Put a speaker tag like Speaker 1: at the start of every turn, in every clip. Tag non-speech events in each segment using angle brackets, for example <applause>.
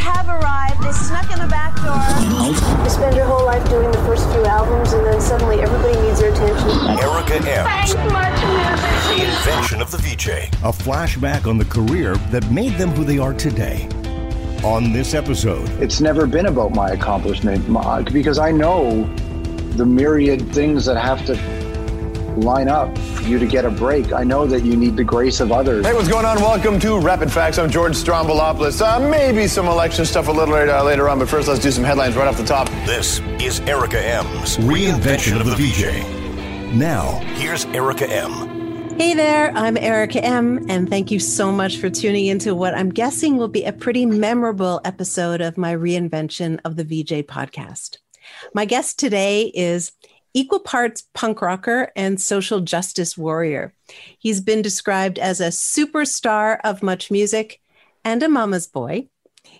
Speaker 1: have arrived. They snuck in the back door. You spend your whole life doing the first few albums, and then suddenly everybody needs your attention.
Speaker 2: Erica Ehm's
Speaker 1: Thanks much, music.
Speaker 2: Reinvention of the VJ.
Speaker 3: A flashback on the career that made them who they are today. On this episode,
Speaker 4: it's never been about my accomplishment because I know the myriad things that have to line up for you to get a break. I know that you need the grace of others.
Speaker 5: Hey, what's going on? Welcome to Rapid Facts. I'm George Stroumboulopoulos. Uh, maybe some election stuff a little later, uh, later on, but first let's do some headlines right off the top.
Speaker 2: This is Erica Ehm's
Speaker 3: Reinvention of the VJ. Now,
Speaker 2: Here's Erica M.
Speaker 6: Hey there, I'm Erica M, and thank you so much for tuning into what I'm guessing will be a pretty memorable episode of my reinvention of the VJ podcast. My guest today is equal parts punk rocker and social justice warrior. He's been described as a superstar of much music and a mama's boy.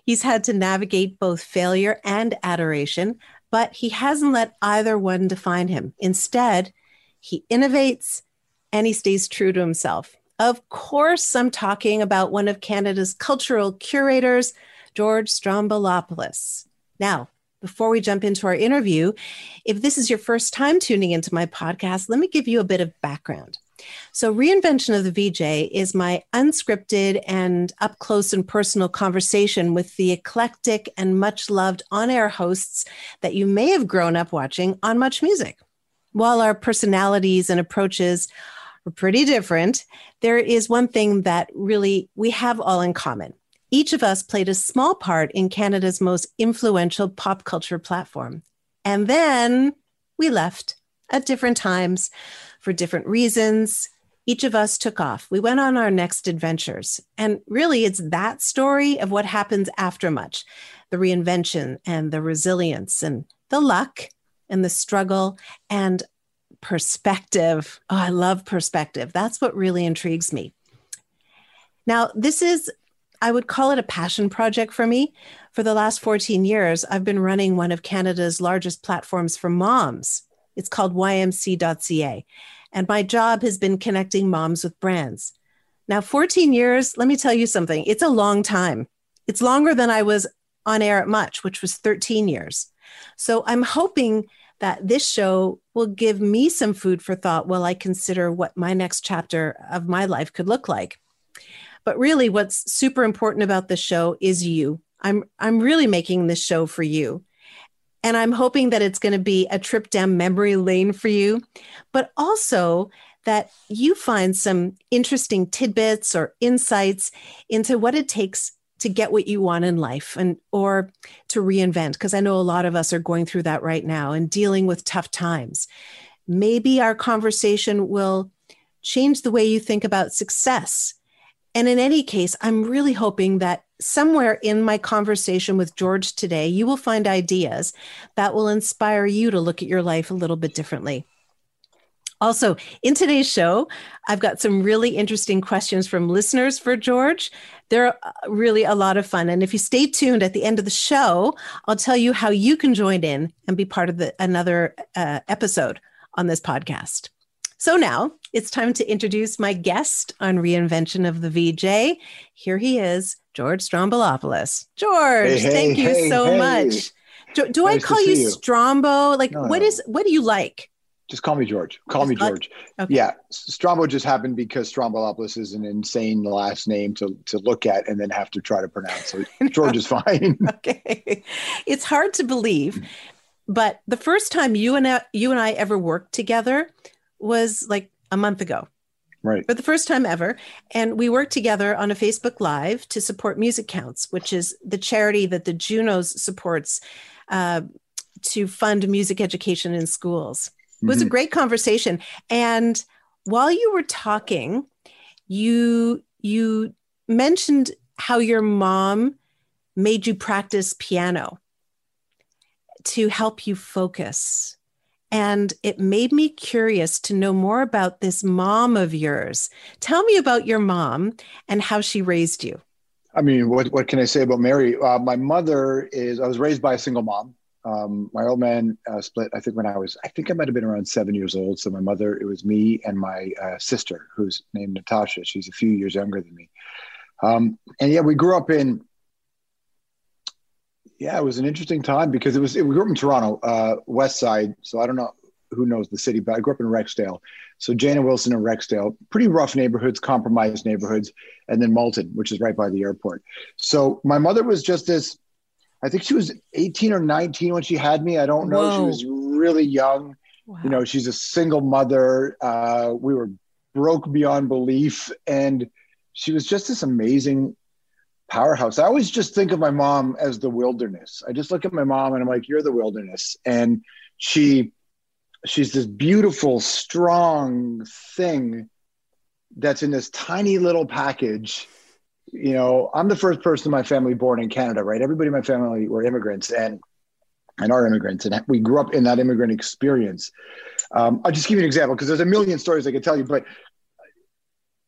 Speaker 6: He's had to navigate both failure and adoration, but he hasn't let either one define him. Instead, he innovates and he stays true to himself. Of course, I'm talking about one of Canada's cultural curators, George Stroumboulopoulos. Now, before we jump into our interview, if this is your first time tuning into my podcast, let me give you a bit of background. So, Reinvention of the VJ is my unscripted and up close and personal conversation with the eclectic and much loved on air hosts that you may have grown up watching on Much Music. While our personalities and approaches are pretty different, there is one thing that really we have all in common. Each of us played a small part in Canada's most influential pop culture platform. And then we left at different times for different reasons. Each of us took off. We went on our next adventures. And really, it's that story of what happens after much the reinvention and the resilience and the luck and the struggle and perspective. Oh, I love perspective. That's what really intrigues me. Now, this is, I would call it a passion project for me. For the last 14 years, I've been running one of Canada's largest platforms for moms. It's called ymc.ca. And my job has been connecting moms with brands. Now, 14 years, let me tell you something, it's a long time. It's longer than I was on air at Much, which was 13 years. So I'm hoping that this show will give me some food for thought while I consider what my next chapter of my life could look like. But really, what's super important about this show is you. I'm, I'm really making this show for you. And I'm hoping that it's going to be a trip down memory lane for you, but also that you find some interesting tidbits or insights into what it takes to get what you want in life and or to reinvent because I know a lot of us are going through that right now and dealing with tough times. Maybe our conversation will change the way you think about success. And in any case, I'm really hoping that somewhere in my conversation with George today, you will find ideas that will inspire you to look at your life a little bit differently. Also, in today's show, I've got some really interesting questions from listeners for George. They're uh, really a lot of fun. And if you stay tuned at the end of the show, I'll tell you how you can join in and be part of the, another uh, episode on this podcast. So now it's time to introduce my guest on Reinvention of the VJ. Here he is, George Stroumboulopoulos. George,
Speaker 4: Hey, hey,
Speaker 6: thank you
Speaker 4: hey,
Speaker 6: so much. Do, do I
Speaker 4: Nice to
Speaker 6: call you,
Speaker 4: you.
Speaker 6: Strombo? Like,
Speaker 4: No,
Speaker 6: what
Speaker 4: no.
Speaker 6: is what do you like?
Speaker 4: Just call me George. Call me
Speaker 6: Just call-
Speaker 4: George.
Speaker 6: Okay.
Speaker 4: Yeah, Strombo just happened because Stroumboulopoulos is an insane last name to, to look at and then have to try to pronounce. So <laughs> George is fine. <laughs>
Speaker 6: okay. It's hard to believe, but the first time you and I, you and I ever worked together was like a month ago.
Speaker 4: right.
Speaker 6: For the first time ever, and we worked together on a Facebook Live to support Music Counts, which is the charity that the Junos supports uh, to fund music education in schools. It was a
Speaker 4: Mhm.
Speaker 6: great conversation, and while you were talking, you you mentioned how your mom made you practice piano to help you focus. And it made me curious to know more about this mom of yours. Tell me about your mom and how she raised you.
Speaker 4: I mean, what, what can I say about Mary? Uh, my mother is, I was raised by a single mom. Um, my old man uh, split, I think, when I was, I think I might have been around seven years old. So my mother, it was me and my uh, sister, who's named Natasha. She's a few years younger than me. Um, and yeah, we grew up in Yeah, it was an interesting time because it was. It, we grew up in Toronto, uh, West Side. So I don't know who knows the city, but I grew up in Rexdale. So Jana Wilson and Rexdale, pretty rough neighborhoods, compromised neighborhoods, and then Malton, which is right by the airport. So my mother was just this. I think she was 18 or 19 when she had me. I don't know. Whoa. She was really young. Wow. You know, she's a single mother. Uh, we were broke beyond belief, and she was just this amazing powerhouse. I always just think of my mom as the wilderness. I just look at my mom and I'm like, "You're the wilderness," and she she's this beautiful, strong thing that's in this tiny little package. You know, I'm the first person in my family born in Canada, right? Everybody in my family were immigrants and and are immigrants, and we grew up in that immigrant experience. Um, I'll just give you an example because there's a million stories I could tell you, but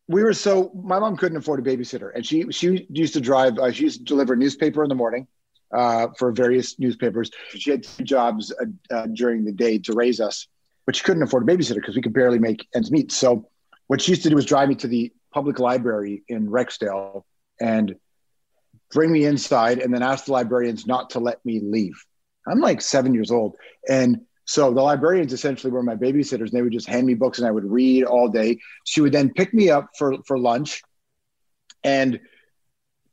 Speaker 4: we were so my mom couldn't afford a babysitter, and she she used to drive. Uh, she used to deliver newspaper in the morning, uh, for various newspapers. She had two jobs uh, uh, during the day to raise us, but she couldn't afford a babysitter because we could barely make ends meet. So what she used to do was drive me to the public library in Rexdale and bring me inside and then ask the librarians not to let me leave. I'm like seven years old. And so the librarians essentially were my babysitters and they would just hand me books and I would read all day. She would then pick me up for, for lunch and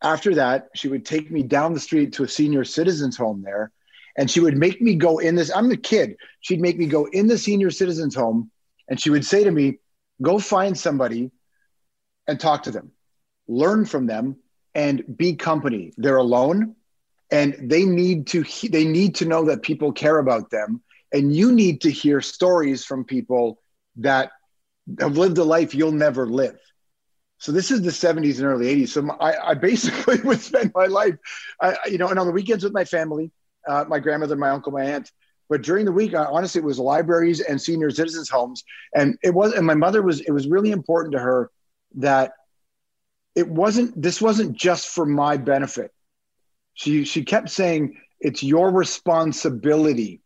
Speaker 4: after that, she would take me down the street to a senior citizens home there. And she would make me go in this. I'm the kid. She'd make me go in the senior citizens home. And she would say to me, go find somebody and talk to them, learn from them, and be company. They're alone and they need to they need to know that people care about them and you need to hear stories from people that have lived a life you'll never live so this is the 70s and early 80s. So I, I basically <laughs> would spend my life, I, you know, and on the weekends with my family, uh, my grandmother, my uncle, my aunt. But during the week, honestly, it was libraries and senior citizens homes, and it was. And my mother was. It was really important to her that it wasn't. This wasn't just for my benefit. She she kept saying it's your responsibility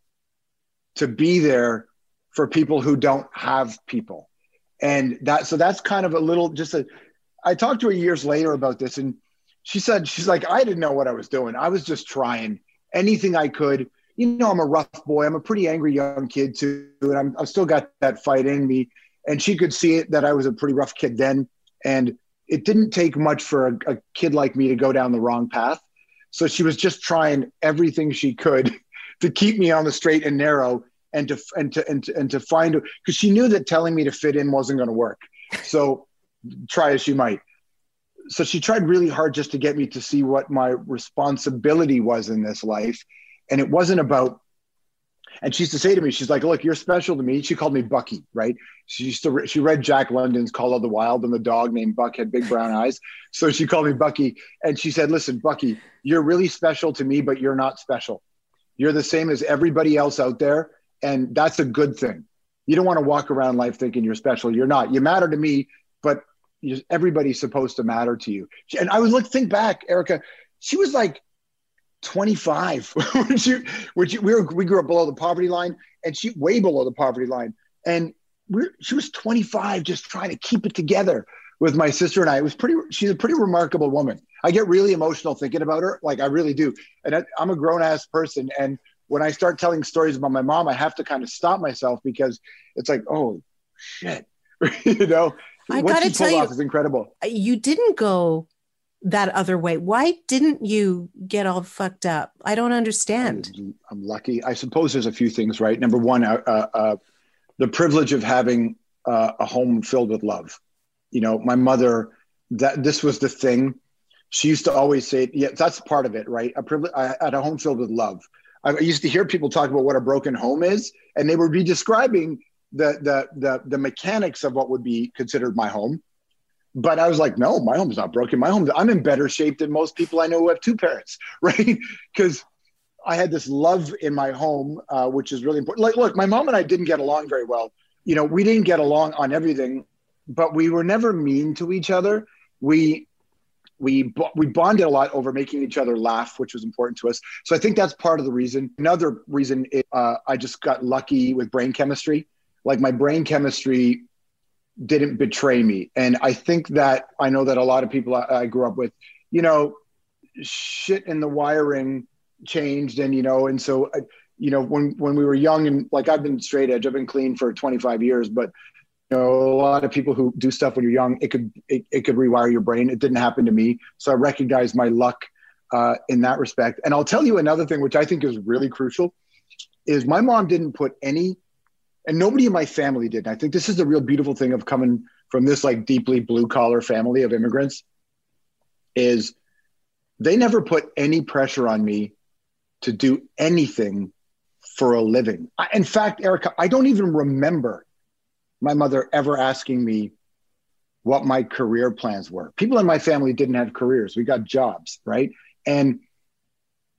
Speaker 4: to be there for people who don't have people. And that so that's kind of a little just a i talked to her years later about this and she said she's like i didn't know what i was doing. I was just trying anything i could. You know i'm a rough boy. I'm a pretty angry young kid too and I'm, i've still got that fight in me. And she could see it that i was a pretty rough kid then. And it didn't take much for a, a kid like me to go down the wrong path. So she was just trying everything she could to keep me on the straight and narrow and to and to and to, and to find because she knew that telling me to fit in wasn't going to work. So try as she might. So she tried really hard just to get me to see what my responsibility was in this life, and it wasn't about. And she used to say to me, she's like, "Look, you're special to me." She called me Bucky, right? She used to she read Jack London's Call of the Wild, and the dog named Buck had big brown eyes, so she called me Bucky. And she said, "Listen, Bucky, you're really special to me, but you're not special. You're the same as everybody else out there, and that's a good thing. You don't want to walk around life thinking you're special. You're not. You matter to me, but everybody's supposed to matter to you. And I was like, think back, Erica. She was like 25 <laughs> when she, when she, we were we grew up below the poverty line, and she way below the poverty line, and she was 25, just trying to keep it together with my sister and I. It was pretty. She's a pretty remarkable woman. I get really emotional thinking about her, like I really do. And I, I'm a grown ass person, and when I start telling stories about my mom, I have to kind of stop myself because it's like, oh shit, <laughs> you know.
Speaker 6: I got to tell you,
Speaker 4: is incredible.
Speaker 6: You didn't go that other way. Why didn't you get all fucked up? I don't understand.
Speaker 4: I'm, I'm lucky. I suppose there's a few things, right? Number one, uh, uh, uh the privilege of having uh, a home filled with love. You know, my mother. That this was the thing. She used to always say, "Yeah, that's part of it, right? A privilege. Had a home filled with love." I used to hear people talk about what a broken home is, and they would be describing the the the, the mechanics of what would be considered my home. But I was like, no, my home's not broken. My home, I'm in better shape than most people I know who have two parents, <laughs> right? Because I had this love in my home, uh, which is really important. Like, look, my mom and I didn't get along very well. You know, we didn't get along on everything, but we were never mean to each other. We we we bonded a lot over making each other laugh, which was important to us. So I think that's part of the reason. Another reason, is, uh, I just got lucky with brain chemistry. Like my brain chemistry didn't betray me, and I think that I know that a lot of people I, I grew up with, you know, shit in the wiring changed and you know and so uh, you know when when we were young and like I've been straight edge I've been clean for 25 years but know a lot of people who do stuff when you're young it could it, it could rewire your brain. It didn't happen to me. So I recognize my luck uh, in that respect. And I'll tell you another thing which I think is really crucial is my mom didn't put any and nobody in my family did. And I think this is the real beautiful thing of coming from this like deeply blue collar family of immigrants is they never put any pressure on me to do anything for a living. I, in fact, Erica, I don't even remember my mother ever asking me what my career plans were. People in my family didn't have careers. We got jobs, right? And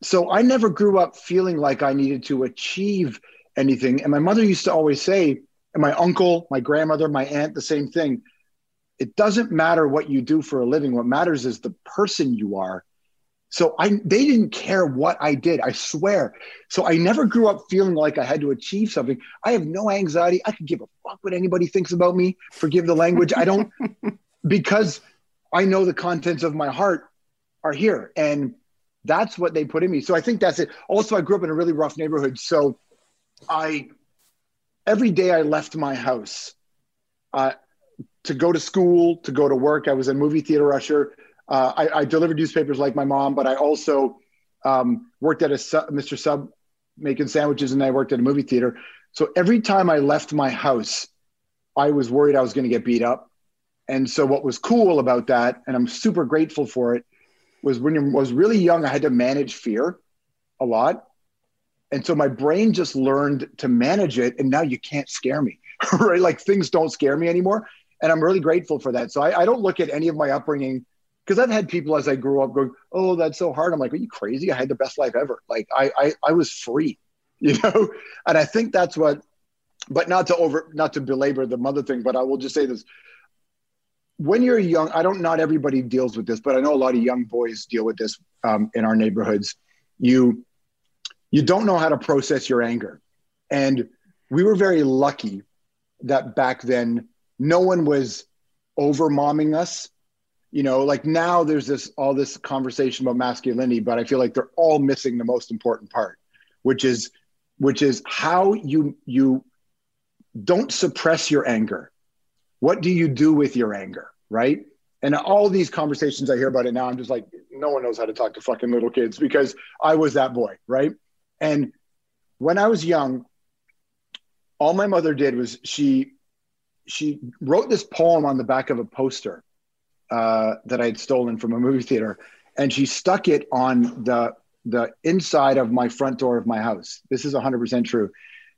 Speaker 4: so I never grew up feeling like I needed to achieve anything. And my mother used to always say, and my uncle, my grandmother, my aunt, the same thing. It doesn't matter what you do for a living. What matters is the person you are so I they didn't care what I did. I swear. So I never grew up feeling like I had to achieve something. I have no anxiety. I could give a fuck what anybody thinks about me. Forgive the language. I don't <laughs> because I know the contents of my heart are here and that's what they put in me. So I think that's it. Also I grew up in a really rough neighborhood. So I every day I left my house uh, to go to school, to go to work. I was a movie theater usher uh, I, I, delivered newspapers like my mom, but I also um, worked at a Mr. Sub making sandwiches, and I worked at a movie theater. So every time I left my house, I was worried I was going to get beat up. And so what was cool about that, and I'm super grateful for it, was when I was really young, I had to manage fear a lot. And so my brain just learned to manage it. And now you can't scare me, <laughs> right? Like things don't scare me anymore. And I'm really grateful for that. So I, I don't look at any of my upbringing because I've had people as I grew up going, "Oh, that's so hard." I'm like, "Are you crazy? I had the best life ever. Like, I, I, I was free, <laughs> you know." And I think that's what. But not to over, not to belabor the mother thing, but I will just say this: when you're young, I don't. Not everybody deals with this, but I know a lot of young boys deal with this um, in our neighborhoods. You, you don't know how to process your anger, and we were very lucky that back then no one was over momming us you know like now there's this all this conversation about masculinity but i feel like they're all missing the most important part which is which is how you you don't suppress your anger. What do you do with your anger right? And all these conversations i hear about it now i'm just like no one knows how to talk to fucking little kids because i was that boy right? And when i was young all my mother did was she she wrote this poem on the back of a poster uh, that I had stolen from a movie theater, and she stuck it on the the inside of my front door of my house. This is 100% true.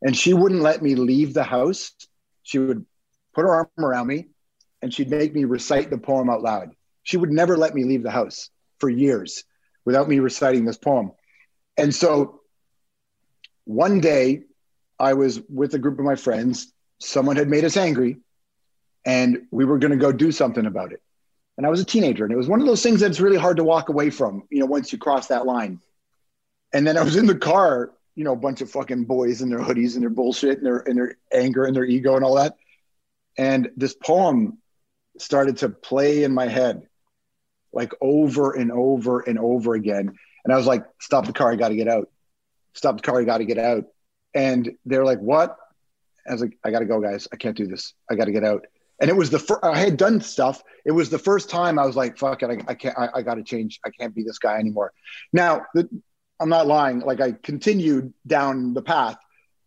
Speaker 4: And she wouldn't let me leave the house. She would put her arm around me and she'd make me recite the poem out loud. She would never let me leave the house for years without me reciting this poem. And so one day I was with a group of my friends. Someone had made us angry and we were going to go do something about it and I was a teenager, and it was one of those things that's really hard to walk away from, you know, once you cross that line. And then I was in the car, you know, a bunch of fucking boys in their hoodies and their bullshit and their and their anger and their ego and all that. And this poem started to play in my head like over and over and over again. And I was like, stop the car, I gotta get out. Stop the car, I gotta get out. And they're like, what? I was like, I gotta go, guys. I can't do this. I gotta get out and it was the first i had done stuff. It was the first time i was like fuck it i, I can't I, I got to change. I can't be this guy anymore. Now the, i'm not lying. Like i continued down the path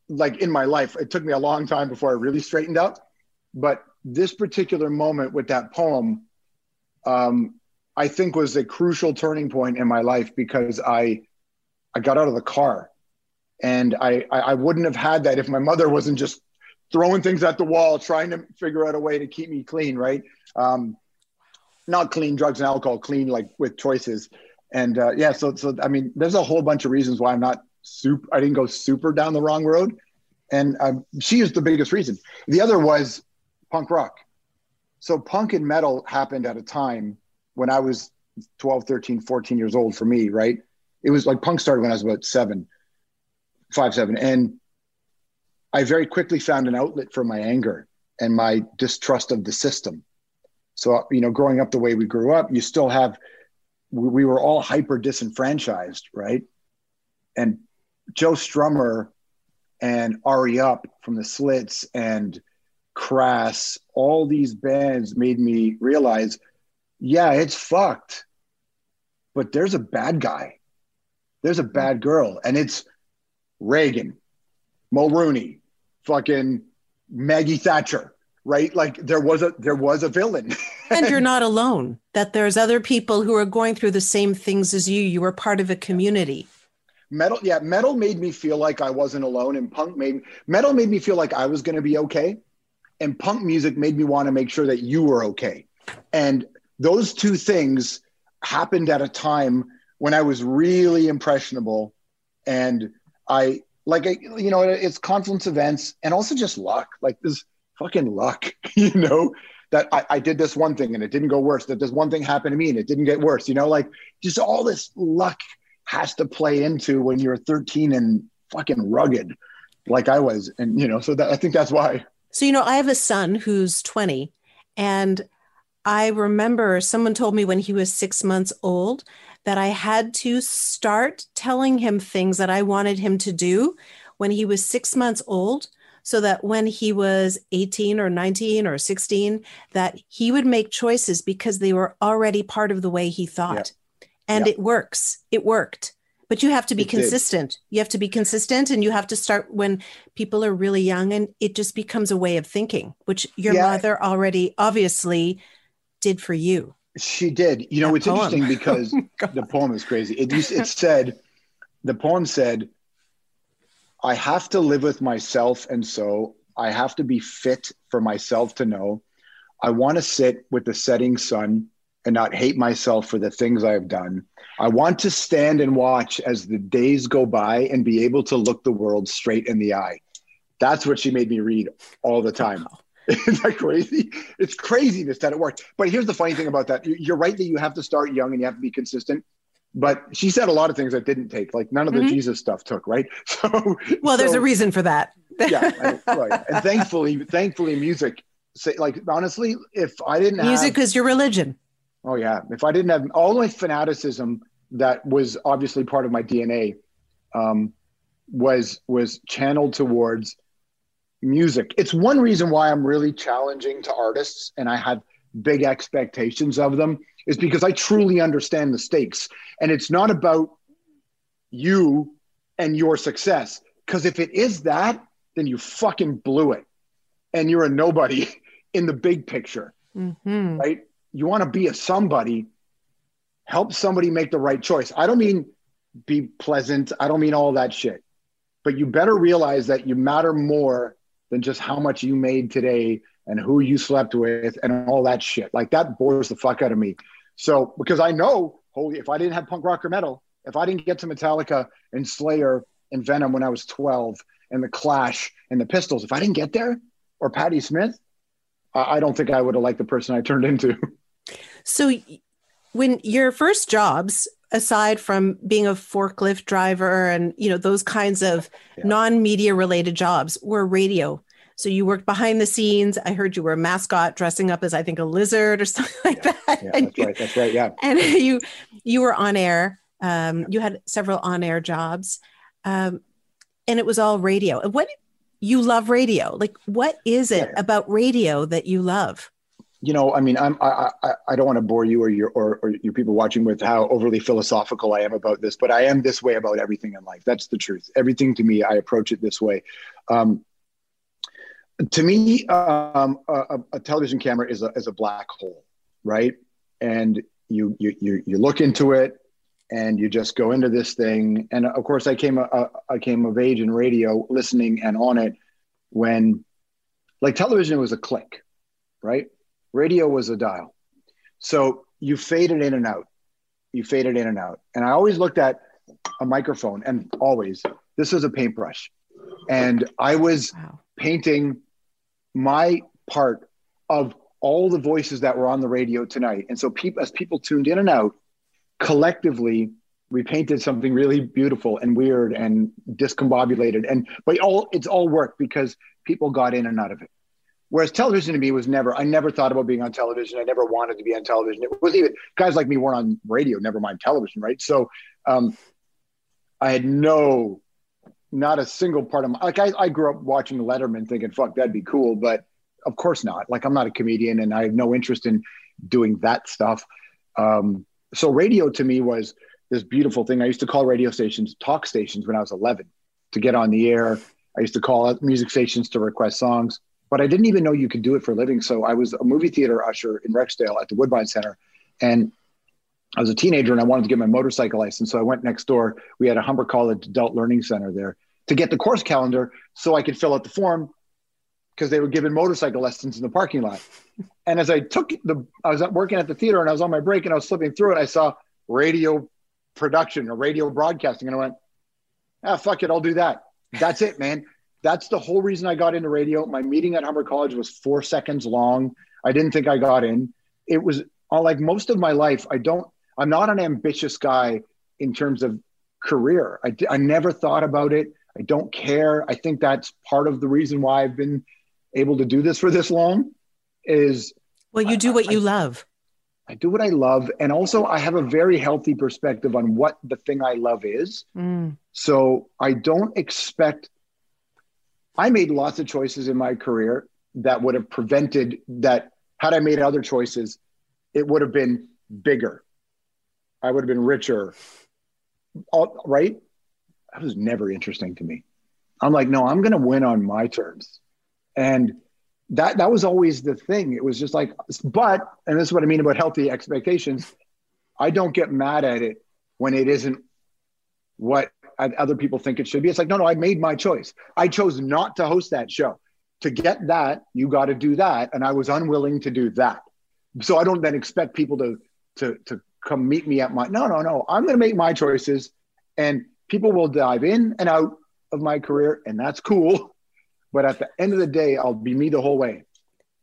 Speaker 4: like in my life. It took me a long time before i really straightened up. But this particular moment with that poem um, i think was a crucial turning point in my life because i i got out of the car. And I, I wouldn't have had that if my mother wasn't just throwing things at the wall, trying to figure out a way to keep me clean, right? Um, not clean drugs and alcohol, clean like with choices. And uh, yeah, so so I mean, there's a whole bunch of reasons why I'm not super. I didn't go super down the wrong road, and um, she is the biggest reason. The other was punk rock. So punk and metal happened at a time when I was 12, 13, 14 years old for me, right? It was like punk started when I was about seven, five, seven. And I very quickly found an outlet for my anger and my distrust of the system. So, you know, growing up the way we grew up, you still have, we were all hyper disenfranchised, right? and Joe Strummer and Ari Up from the Slits and Crass, all these bands made me realize, yeah, it's fucked, but there's a bad guy, there's a bad girl, and it's Reagan, Mulroney, fucking Maggie Thatcher, right? Like there was a there was a villain. <laughs>
Speaker 6: and you're not alone. That there's other people who are going through the same things as you. You were part of a community.
Speaker 4: Metal, yeah, metal made me feel like I wasn't alone, and punk made metal made me feel like I was going to be okay, and punk music made me want to make sure that you were okay, and those two things happened at a time when I was really impressionable, and I like you know it's confluence events and also just luck, like this fucking luck, <laughs> you know that I, I, did this one thing and it didn't go worse. That this one thing happened to me and it didn't get worse. You know, like just all this luck has to play into when you're 13 and fucking rugged like I was. And, you know, so that I think that's why.
Speaker 6: So, you know, I have a son who's 20 and I remember someone told me when he was six months old that I had to start telling him things that I wanted him to do when he was six months old so that when he was 18 or 19 or 16 that he would make choices because they were already part of the way he thought and it works. It worked. But you have to be it consistent. Did. You have to be consistent and you have to start when people are really young and it just becomes a way of thinking, which your yeah. mother already obviously did for you.
Speaker 4: She did. You know, that it's poem. interesting <laughs> oh because oh the poem is crazy. It, it said, the poem said, I have to live with myself. And so I have to be fit for myself to know. I want to sit with the setting sun and not hate myself for the things I've done. I want to stand and watch as the days go by and be able to look the world straight in the eye. That's what she made me read all the time. <laughs> Isn't that crazy? It's craziness that it worked. But here's the funny thing about that. You're right that you have to start young and you have to be consistent. But she said a lot of things that didn't take, like none of the mm-hmm. Jesus stuff took, right? <laughs>
Speaker 6: So, well, there's a reason for that. <laughs>
Speaker 4: yeah, right. And thankfully, thankfully, music. Say, like honestly, if I didn't
Speaker 6: music
Speaker 4: have,
Speaker 6: is your religion.
Speaker 4: Oh yeah. If I didn't have all my fanaticism that was obviously part of my DNA um, was was channeled towards music. It's one reason why I'm really challenging to artists and I have big expectations of them is because I truly understand the stakes. And it's not about you and your success. Because if it is that, then you fucking blew it. And you're a nobody <laughs> in the big picture. Mm-hmm. Right you want to be a somebody, help somebody make the right choice. I don't mean be pleasant. I don't mean all that shit. But you better realize that you matter more than just how much you made today and who you slept with and all that shit. Like that bores the fuck out of me. So because I know, holy, if I didn't have punk rock or metal, if I didn't get to Metallica and Slayer and Venom when I was 12 and the Clash and the Pistols, if I didn't get there or Patti Smith, I don't think I would have liked the person I turned into. <laughs>
Speaker 6: So, when your first jobs, aside from being a forklift driver and you know those kinds of yeah. non-media related jobs, were radio. So you worked behind the scenes. I heard you were a mascot, dressing up as I think a lizard or <laughs> something like
Speaker 4: yeah.
Speaker 6: that.
Speaker 4: Yeah, that's right. That's right. Yeah.
Speaker 6: And <laughs> you you were on air. Um, you had several on air jobs, um, and it was all radio. What you love radio? Like, what is it about radio that you love?
Speaker 4: You know, I mean, I'm, I, I, I don't want to bore you or your, or, or your people watching with how overly philosophical I am about this, but I am this way about everything in life. That's the truth. Everything to me, I approach it this way. Um, to me, um, a, a, television camera is a, is a black hole, right? And you, you, you, you look into it and you just go into this thing. And of course I came, uh, I came of age in radio listening and on it when like television was a click, right? Radio was a dial. So you faded in and out. You faded in and out. And I always looked at a microphone and always, this is a paintbrush. And I was wow. painting my part of all the voices that were on the radio tonight. And so people, as people tuned in and out, collectively, we painted something really beautiful and weird and discombobulated. And but all it's all work because people got in and out of it. Whereas television to me was never, I never thought about being on television. I never wanted to be on television. It was even guys like me weren't on radio, never mind television, right? So um, I had no, not a single part of my, like, I, I grew up watching Letterman thinking, fuck, that'd be cool. But of course not. Like, I'm not a comedian and I have no interest in doing that stuff. Um, so radio to me was this beautiful thing. I used to call radio stations talk stations when I was 11 to get on the air. I used to call music stations to request songs, but I didn't even know you could do it for a living. So I was a movie theater usher in Rexdale at the Woodbine Center. And I was a teenager and I wanted to get my motorcycle license. So I went next door. We had a Humber College Adult Learning Center there to get the course calendar so I could fill out the form because they were giving motorcycle lessons in the parking lot. And as I took the, I was working at the theater and I was on my break and I was slipping through it. I saw radio production or radio broadcasting. And I went, ah, fuck it, I'll do that. That's it, man. That's the whole reason I got into radio. My meeting at Humber College was four seconds long. I didn't think I got in. It was uh, like most of my life. I don't, I'm not an ambitious guy in terms of career. I, I never thought about it. I don't care. I think that's part of the reason why I've been able to do this for this long is
Speaker 6: well, you do what
Speaker 4: I,
Speaker 6: you love.
Speaker 4: I do what I love. And also, I have a very healthy perspective on what the thing I love is. Mm. So I don't expect, I made lots of choices in my career that would have prevented that. Had I made other choices, it would have been bigger. I would have been richer. All, right? That was never interesting to me. I'm like, no, I'm going to win on my terms. And that that was always the thing. It was just like, but, and this is what I mean about healthy expectations. I don't get mad at it when it isn't what other people think it should be. It's like, no, no, I made my choice. I chose not to host that show. To get that, you got to do that, and I was unwilling to do that. So I don't then expect people to to to come meet me at my. No, no, no. I'm going to make my choices, and people will dive in and out of my career, and that's cool. <laughs> But at the end of the day, I'll be me the whole way.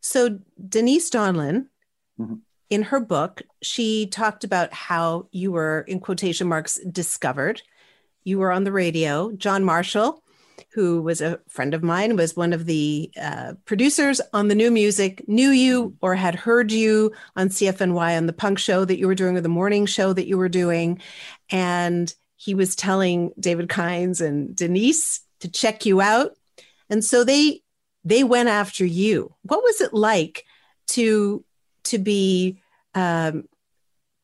Speaker 6: So Denise Donlon, mm-hmm. in her book, she talked about how you were, in quotation marks, discovered. You were on the radio. John Marshall, who was a friend of mine, was one of the uh, producers on the new music, knew you or had heard you on CFNY on the punk show that you were doing or the morning show that you were doing. And he was telling David Kines and Denise to check you out and so they they went after you what was it like to to be um,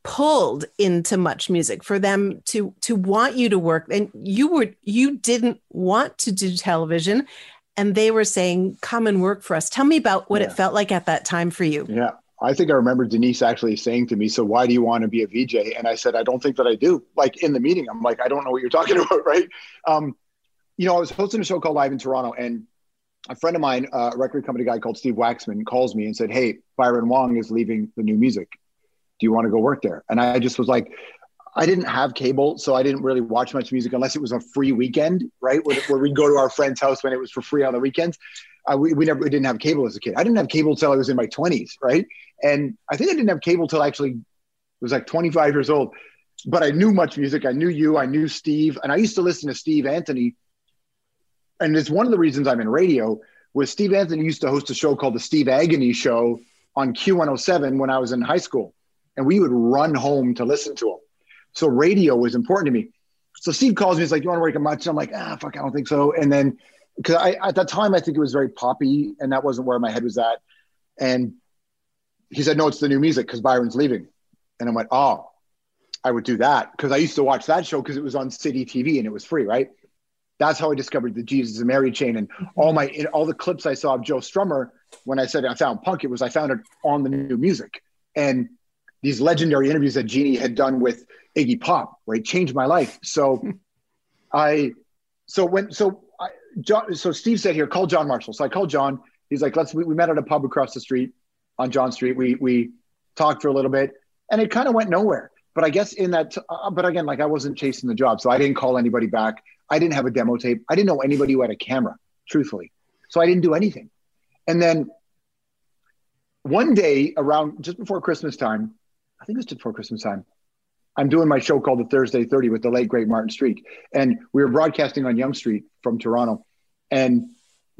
Speaker 6: pulled into much music for them to to want you to work. And you were you didn't want to do television. And they were saying come and work for us. Tell me about what yeah. it felt like at that time for you.
Speaker 4: Yeah. I think i remember denise actually saying to me so why do you want to be a vj and i said i don't think that i do. Like in the meeting i'm like i don't know what you're talking <laughs> about right? Um, you know i was hosting a show called live in toronto and a friend of mine, uh, a record company guy called Steve Waxman, calls me and said, "Hey, Byron Wong is leaving the new music. Do you want to go work there?" And I just was like, I didn't have cable, so I didn't really watch much music unless it was a free weekend, right? Where, where we'd go to our friend's house when it was for free on the weekends. Uh, we, we never we didn't have cable as a kid. I didn't have cable till I was in my 20s, right? And I think I didn't have cable till I actually was like 25 years old. But I knew much music. I knew you. I knew Steve, and I used to listen to Steve Anthony and it's one of the reasons I'm in radio. Was Steve Anthony used to host a show called the Steve Anthony Show on Q107 when I was in high school, and we would run home to listen to them. So radio was important to me. So Steve calls me. He's like, "You want to work at much?" I'm like, "Ah, fuck, I don't think so." And then because I at that time I think it was very poppy, and that wasn't where my head was at. And he said, "No, it's the new music because Byron's leaving." And I went, "Oh, I would do that because I used to watch that show because it was on City TV and it was free, right?" that's how I discovered the Jesus and Mary chain and all my all the clips I saw of Joe Strummer when I said I found punk. It was I found it on the new music and these legendary interviews that Jeannie had done with Iggy Pop, right, changed my life. So <laughs> I so when so I, John, so Steve said here, call John Marshall. So I called John. He's like, let's we, we met at a pub across the street on John Street. We we talked for a little bit, and it kind of went nowhere. But I guess in that, uh, but again, like I wasn't chasing the job, so I didn't call anybody back. I didn't have a demo tape. I didn't know anybody who had a camera, truthfully. So I didn't do anything. And then one day around just before Christmas time, I think it was just before Christmas time, I'm doing my show called the Thursday 30 with the late great Martin Streek. And we were broadcasting on Yonge Street from Toronto. And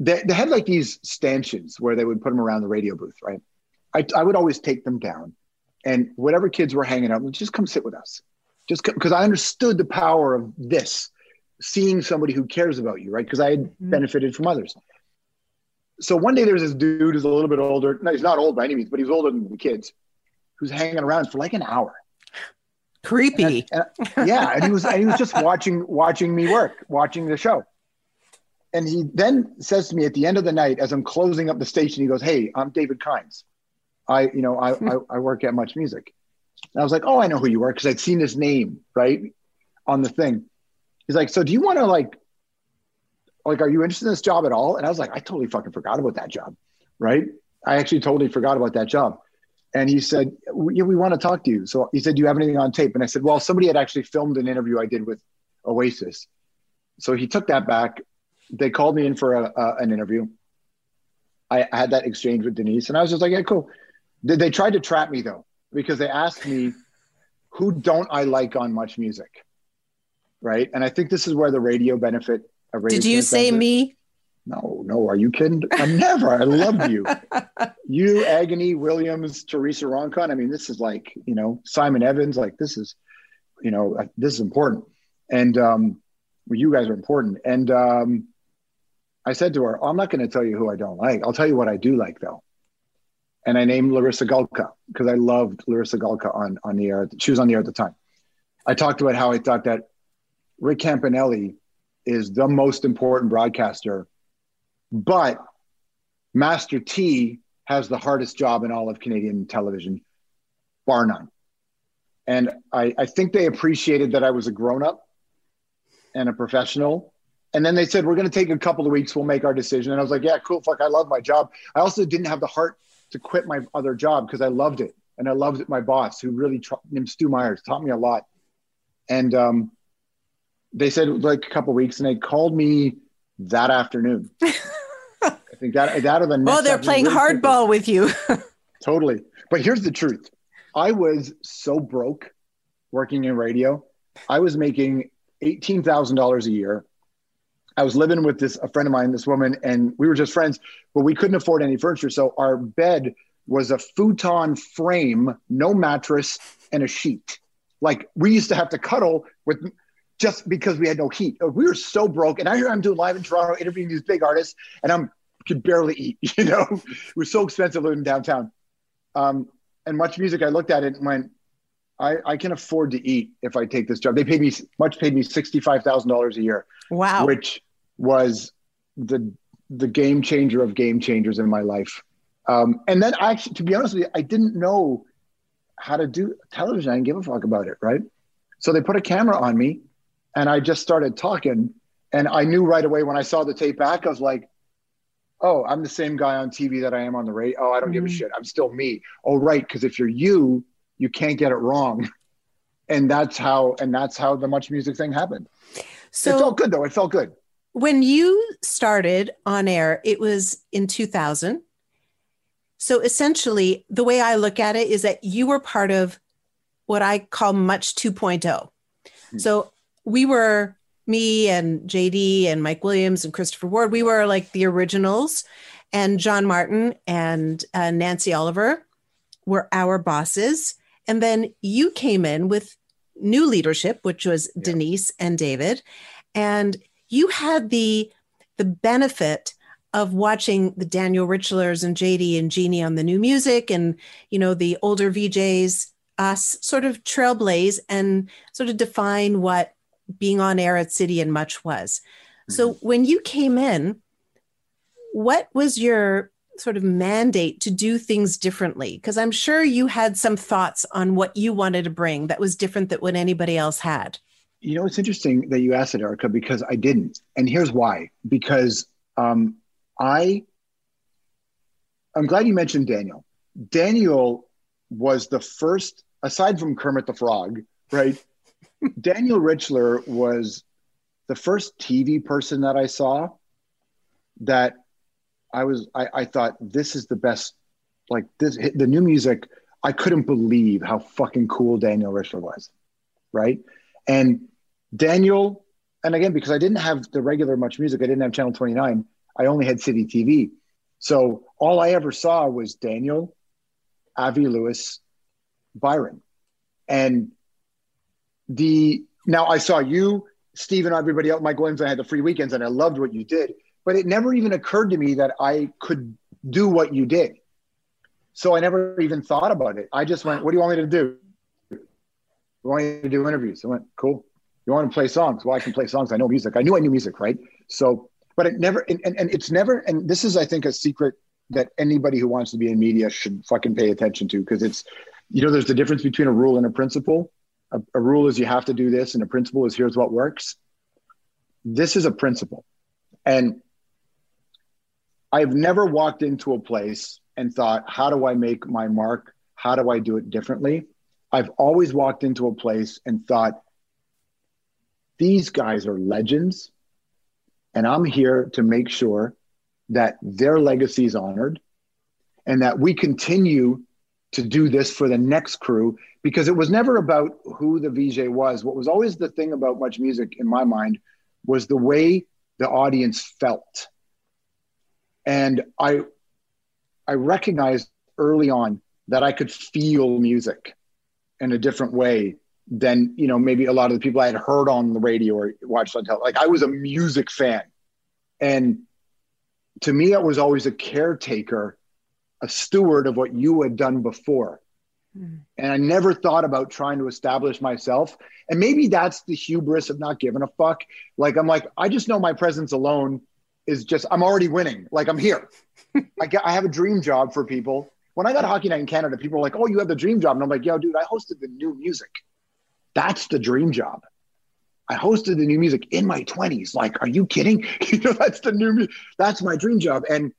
Speaker 4: they, they had like these stanchions where they would put them around the radio booth, right? I, I would always take them down. And whatever kids were hanging out, just come sit with us. Just because I understood the power of this seeing somebody who cares about you, right? Because I had mm-hmm. benefited from others. So one day there's this dude who's a little bit older. No, he's not old by any means, but he's older than the kids, who's hanging around for like an hour.
Speaker 6: Creepy.
Speaker 4: And- and- yeah, and he was and he was just watching watching me work, watching the show. And he then says to me at the end of the night, as I'm closing up the station, he goes, "Hey, I'm David Kines. I, you know, I I, I work at Much Music." And I was like, "Oh, I know who you are because I'd seen his name right on the thing." He's like, "So do you want to like, like, are you interested in this job at all?" And I was like, "I totally fucking forgot about that job, right? I actually totally forgot about that job." And he said, "We- we want to talk to you." So he said, "Do you have anything on tape?" And I said, "Well, somebody had actually filmed an interview I did with Oasis." So he took that back. They called me in for a, an interview. I, I had that exchange with Denise, and I was just like, "Yeah, cool." They, they tried to trap me though because they asked me, "Who don't I like on Much Music?" Right, and I think this is where the radio benefit.
Speaker 6: Did you say
Speaker 4: benefit-
Speaker 6: me?
Speaker 4: No, no. Are you kidding? I'm never. I love you. <laughs> You, Agony, Williams, Teresa Roncon. I mean, this is like, you know, Simon Evans. Like, this is, you know, uh, this is important. And um, well, you guys are important. And um, I said to her, I'm not going to tell you who I don't like. I'll tell you what I do like, though. And I named Larissa Gulka because I loved Larissa Gulka on, on the air. She was on the air at the time. I talked about how I thought that Rick Campanelli is the most important broadcaster but Master T has the hardest job in all of Canadian television, bar none. And I, I think they appreciated that I was a grown up and a professional. And then they said, We're going to take a couple of weeks, we'll make our decision. And I was like, Yeah, cool. Fuck, I love my job. I also didn't have the heart to quit my other job because I loved it. And I loved my boss, who really, tra- named Stu Myers, taught me a lot. And um, they said like a couple of weeks, and they called me that afternoon. <laughs> Think that that or the next
Speaker 6: Oh, they're playing
Speaker 4: really
Speaker 6: hardball with you. <laughs>
Speaker 4: Totally. But here's the truth. I was so broke working in radio. I was making $18,000 a year. I was living with this a friend of mine, this woman, and we were just friends, but we couldn't afford any furniture. So our bed was a futon frame, no mattress, and a sheet. Like we used to have to cuddle with just because we had no heat. We were so broke. And I hear I'm doing live in Toronto, interviewing these big artists, and I'm could barely eat. <laughs> You know, it was so expensive living downtown. Um, and much music, I looked at it and went, I, I can afford to eat if I take this job. They paid me much paid me sixty five thousand dollars a year,
Speaker 6: wow.
Speaker 4: which was the the game changer of game changers in my life. Um, and then I actually, to be honest with you, I didn't know how to do television. I didn't give a fuck about it, right? So they put a camera on me, and I just started talking. And I knew right away when I saw the tape back, I was like, "Oh, I'm the same guy on TV that I am on the radio. Oh, I don't give a
Speaker 6: Mhm.
Speaker 4: shit. I'm still me. Oh, right, because if you're you, you can't get it wrong." <laughs> And that's how, and that's how the much music thing happened.
Speaker 6: So it
Speaker 4: felt good though. It felt good.
Speaker 6: when you started on air, it was in 2000. So essentially, the way I look at it is that you were part of what I call Much 2.0.
Speaker 4: Hmm.
Speaker 6: So we were me and JD and Mike Williams and Christopher Ward. We were like the originals, and John Martin and uh, Nancy Oliver were our bosses. And then you came in with new leadership, which was
Speaker 4: Yeah.
Speaker 6: Denise and David, and you had the the benefit of watching the Daniel Richlers and JD and Jeannie on the new music and you know the older VJs us sort of trailblaze and sort of define what being on air at City and Much was. So when you came in, what was your sort of mandate to do things differently? Because I'm sure you had some thoughts on what you wanted to bring that was different than what anybody else had.
Speaker 4: You know, it's interesting that you asked it, Erica, because I didn't. And here's why. Because um, I, I'm glad you mentioned Daniel. Daniel was the first, aside from Kermit the Frog, right? Daniel Richler was the first TV person that I saw that I was, I, I thought this is the best, like this, the new music. I couldn't believe how fucking cool Daniel Richler was, right? And Daniel, and again, because I didn't have the regular much music, I didn't have Channel 29, I only had City TV. So all I ever saw was Daniel, Avi Lewis, Byron. And the now I saw you Steve and everybody else, Mike Williams, I had the free weekends and I loved what you did. But it never even occurred to me that I could do what you did. So I never even thought about it. I just went, what do you want me to do? You want me to do interviews? I went, cool. You want to play songs? Well, I can play songs. I know music. I knew I knew music, right? So, but it never, and, and, and it's never, and this is, I think, a secret that anybody who wants to be in media should fucking pay attention to because it's, you know, there's the difference between a rule and a principle. A, a rule is you have to do this, and a principle is here's what works. This is a principle. And I've never walked into a place and thought, how do I make my mark? How do I do it differently? I've always walked into a place and thought, these guys are legends. And I'm here to make sure that their legacy is honored and that we continue to do this for the next crew because it was never about who the VJ was. What was always the thing about much music in my mind was the way the audience felt. And I I recognized early on that I could feel music in a different way than, you know, maybe a lot of the people I had heard on the radio or watched on television. Like I was a music fan. And to me, it was always a caretaker a steward of what you had done before. Mm. And I never thought about trying to establish myself. And maybe that's the hubris of not giving a fuck. Like, I'm like, I just know my presence alone is just, I'm already winning. Like, I'm here. <laughs> I, get, I have a dream job for people. When I got Hockey Night in Canada, people were like, oh, you have the dream job. And I'm like, yo, dude, I hosted the new music. That's the dream job. I hosted the new music in my 20s. Like, are you kidding? <laughs> you know, that's the new, that's my dream job. And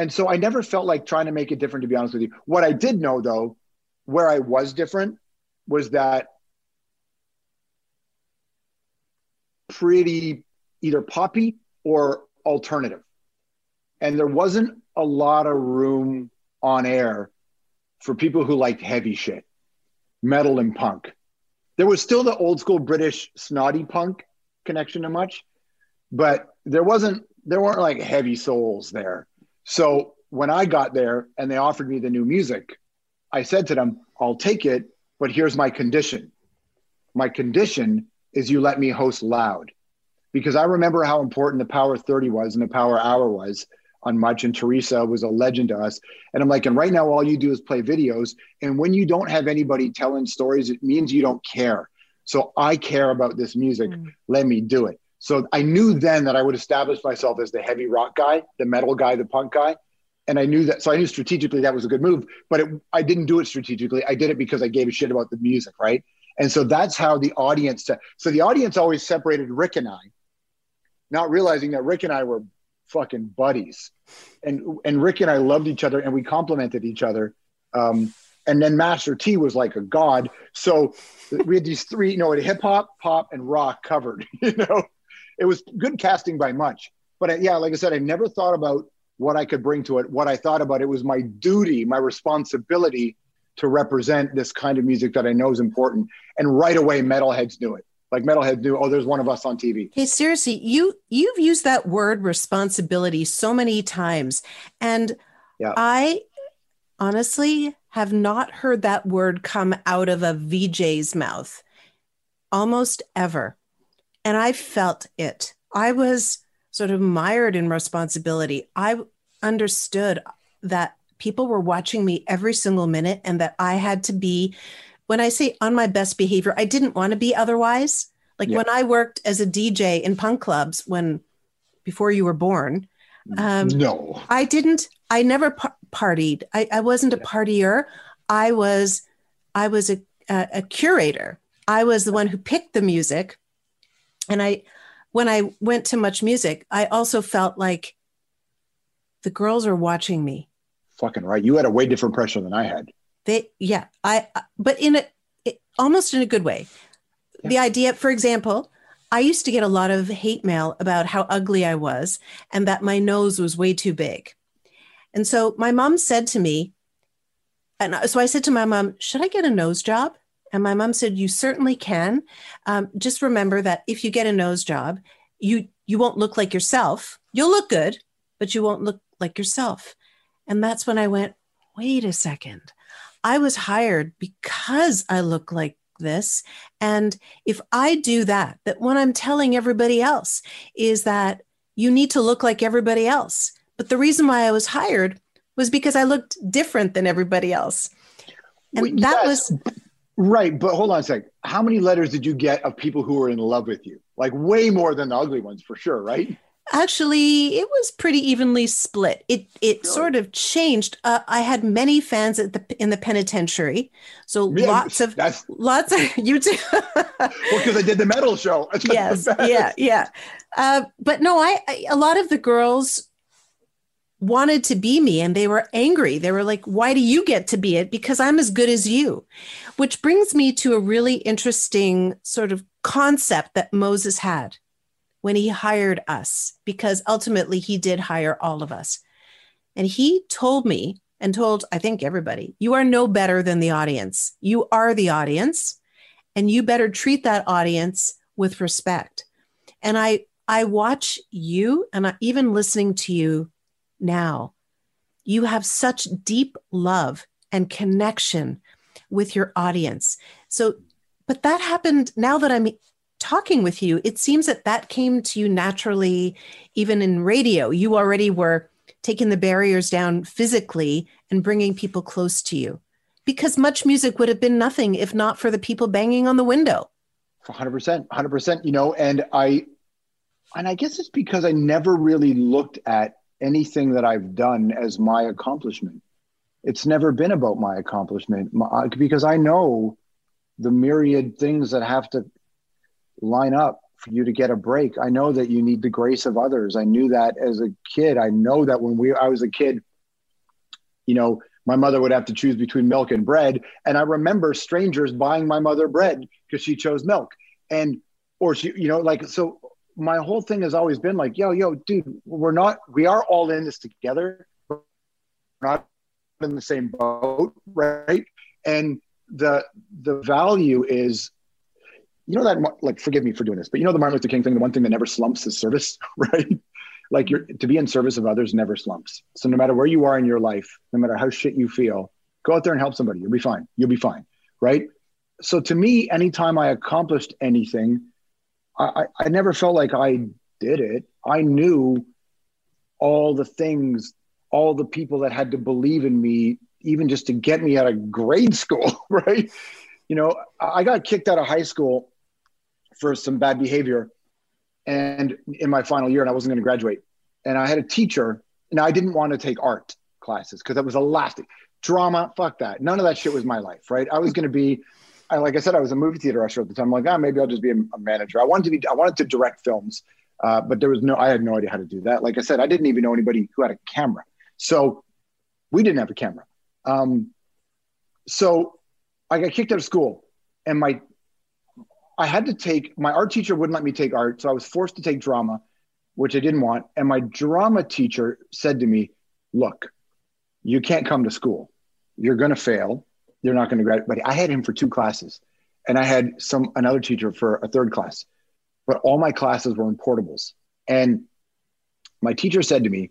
Speaker 4: and so I never felt like trying to make it different, to be honest with you. What I did know, though, where I was different was that pretty either poppy or alternative. And there wasn't a lot of room on air for people who liked heavy shit, metal and punk. There was still the old school British snotty punk connection to much, but there wasn't, there weren't like heavy souls there. So when I got there and they offered me the new music, I said to them, I'll take it, but here's my condition. My condition is you let me host loud. Because I remember how important the Power 30 was and the Power Hour was on Much, and Teresa was a legend to us. And I'm like, and right now, all you do is play videos. And when you don't have anybody telling stories, it means you don't care. So I care about this music. Mm. Let me do it. So I knew then that I would establish myself as the heavy rock guy, the metal guy, the punk guy. And I knew that. So I knew strategically that was a good move, but it, I didn't do it strategically. I did it because I gave a shit about the music, right? And so that's how the audience, so the audience always separated Rick and I, not realizing that Rick and I were fucking buddies. And, and Rick and I loved each other and we complimented each other. Um, and then Master T was like a god. So we had these three, you know, hip hop, pop, and rock covered, <laughs> you know it was good casting by much. But I, yeah, like I said, I never thought about what I could bring to it. What I thought about it was my duty, my responsibility to represent this kind of music that I know is important. And right away, metalheads knew it. Like metalheads knew, oh, there's one of us on TV.
Speaker 6: Hey, seriously, you you've used that word responsibility so many times, and yeah. I honestly have not heard that word come out of a VJ's mouth almost ever. And I felt it. I was sort of mired in responsibility. I understood that people were watching me every single minute and that I had to be, when I say on my best behavior, I didn't want to be otherwise. Like yeah. when I worked as a DJ in punk clubs, when before you were born,
Speaker 4: um, no,
Speaker 6: I didn't, I never par- partied. I, I wasn't a partier. I was, I was a, a, a curator. I was the one who picked the music and I, when I went to Much Music, I also felt like the girls are watching me.
Speaker 4: Fucking right. You had a way different pressure than I had.
Speaker 6: They, yeah, I, but in a, it, almost in a good way. Yeah. The idea, for example, I used to get a lot of hate mail about how ugly I was and that my nose was way too big. And so my mom said to me, and so I said to my mom, should I get a nose job? And my mom said, "You certainly can. Um, just remember that if you get a nose job, you you won't look like yourself. You'll look good, but you won't look like yourself." And that's when I went, "Wait a second. I was hired because I look like this. And if I do that, that what I'm telling everybody else is that you need to look like everybody else. But the reason why I was hired was because I looked different than everybody else. And
Speaker 4: Well,
Speaker 6: that
Speaker 4: yes.
Speaker 6: was
Speaker 4: Right, but hold on a sec. How many letters did you get of people who were in love with you? Like way more than the ugly ones, for sure, right?
Speaker 6: actually it was pretty evenly split. It it
Speaker 4: Really?
Speaker 6: sort of changed. Uh, I had many fans at the in the penitentiary. So
Speaker 4: Yeah,
Speaker 6: lots of lots of <laughs> you too.
Speaker 4: well because I did the metal show. <laughs>
Speaker 6: Yes yeah yeah uh, but no I, I a lot of the girls wanted to be me and they were angry. They were like why do you get to be it? Because i'm as good as you. Which brings me to a really interesting sort of concept that moses had when he hired us because ultimately he did hire all of us. And he told me and told i think everybody you are no better than the audience. You are the audience and you better treat that audience with respect. And i i watch you and I, even listening to you now. You have such deep love and connection with your audience. So but that happened now that i'm talking with you it seems that that came to you naturally even in radio. You already were taking the barriers down physically and bringing people close to you. Because much music would have been nothing if not for the people banging on the window.
Speaker 4: Hundred percent, hundred percent. You know, and I, and I guess it's because I never really looked at anything that I've done as my accomplishment. It's never been about my accomplishment because I know the myriad things that have to line up for you to get a break. I know that you need the grace of others. I knew that as a kid. I know that when we I was a kid, you know, my mother would have to choose between milk and bread, and I remember strangers buying my mother bread because she chose milk, and or she, you know, like so. My whole thing has always been like, yo, yo, dude, we're not, we are all in this together. We're not in the same boat, right? And the the value is you know that like forgive me for doing this but you know the martin luther king thing the one thing that never slumps is service <laughs> right? Like you're to be in service of others never slumps. So no matter where you are in your life no matter how shit you feel go out there and help somebody. You'll be fine. You'll be fine right? So to me anytime i accomplished anything i i, never felt like i did it. I knew all the things all the people that had to believe in me even just to get me out of grade <laughs> school right? You know i got kicked out of high school for some bad behavior and in my final year and i wasn't going to graduate. And i had a teacher and i didn't want to take art classes because that was the last thing drama fuck that. None of that shit was my life right? I was going to be Like i said i was a movie theater usher at the time I'm like ah, maybe i'll just be a, a manager i wanted to be i wanted to direct films uh, but there was no i had no idea how to do that like i said i didn't even know anybody who had a camera so we didn't have a camera um, so i got kicked out of school and my I had to take my art teacher wouldn't let me take art, so I was forced to take drama, which I didn't want. And my drama teacher said to me, "Look, you can't come to school. You're going to fail. You're not going to graduate." But I had him for two classes, and I had some another teacher for a third class. But all my classes were in portables, and my teacher said to me,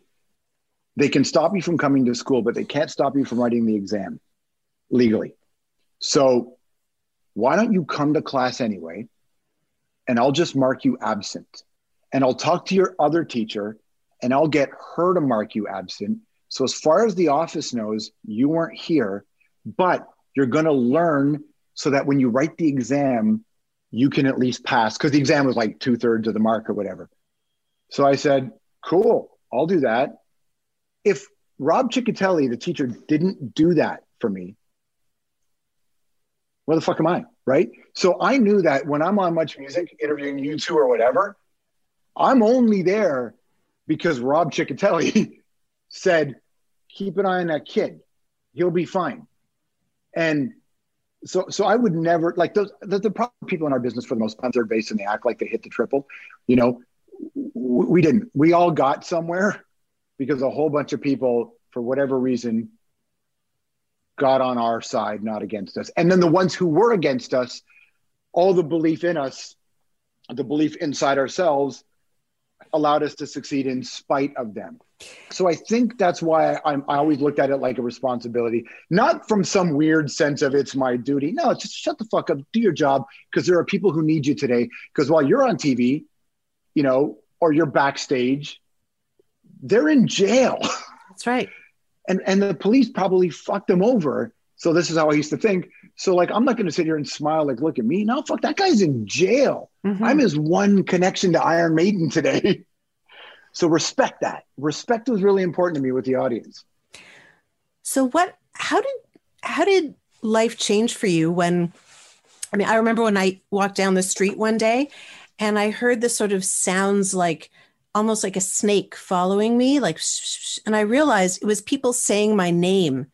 Speaker 4: "They can stop you from coming to school, but they can't stop you from writing the exam legally." So why don't you come to class anyway? And I'll just mark you absent. And I'll talk to your other teacher and I'll get her to mark you absent. So, as far as the office knows, you weren't here, but you're going to learn so that when you write the exam, you can at least pass because the exam was like two thirds of the mark or whatever. So I said, cool, I'll do that. If Rob Ciccatelli, the teacher, didn't do that for me, where the fuck am I? Right. So I knew that when I'm on Much Music interviewing you two or whatever, I'm only there because Rob Ciccatelli <laughs> said, keep an eye on that kid. He'll be fine. And so, so I would never like those. The, the problem people in our business for the most part, third base and they act like they hit the triple. You know, we didn't. We all got somewhere because a whole bunch of people, for whatever reason, got on our side, not against us. And then the ones who were against us, all the belief in us, the belief inside ourselves, allowed us to succeed in spite of them. So I think that's why I'm, I always looked at it like a responsibility, not from some weird sense of it's my duty. No, just shut the fuck up, do your job, because there are people who need you today. Because while you're on TV, you know, or you're backstage, they're in jail. <laughs>
Speaker 6: That's right.
Speaker 4: and and the police probably fucked them over. So this is how I used to think. So like I'm not going to sit here and smile like look at me. No, fuck that guy's in jail.
Speaker 6: Mhm.
Speaker 4: I'm his one connection to Iron Maiden today. <laughs> so respect that. Respect was really important to me with the audience.
Speaker 6: So what how did how did life change for you when I mean I remember when I walked down the street one day and I heard this sort of sounds like almost like a snake following me like and I realized it was people saying my name.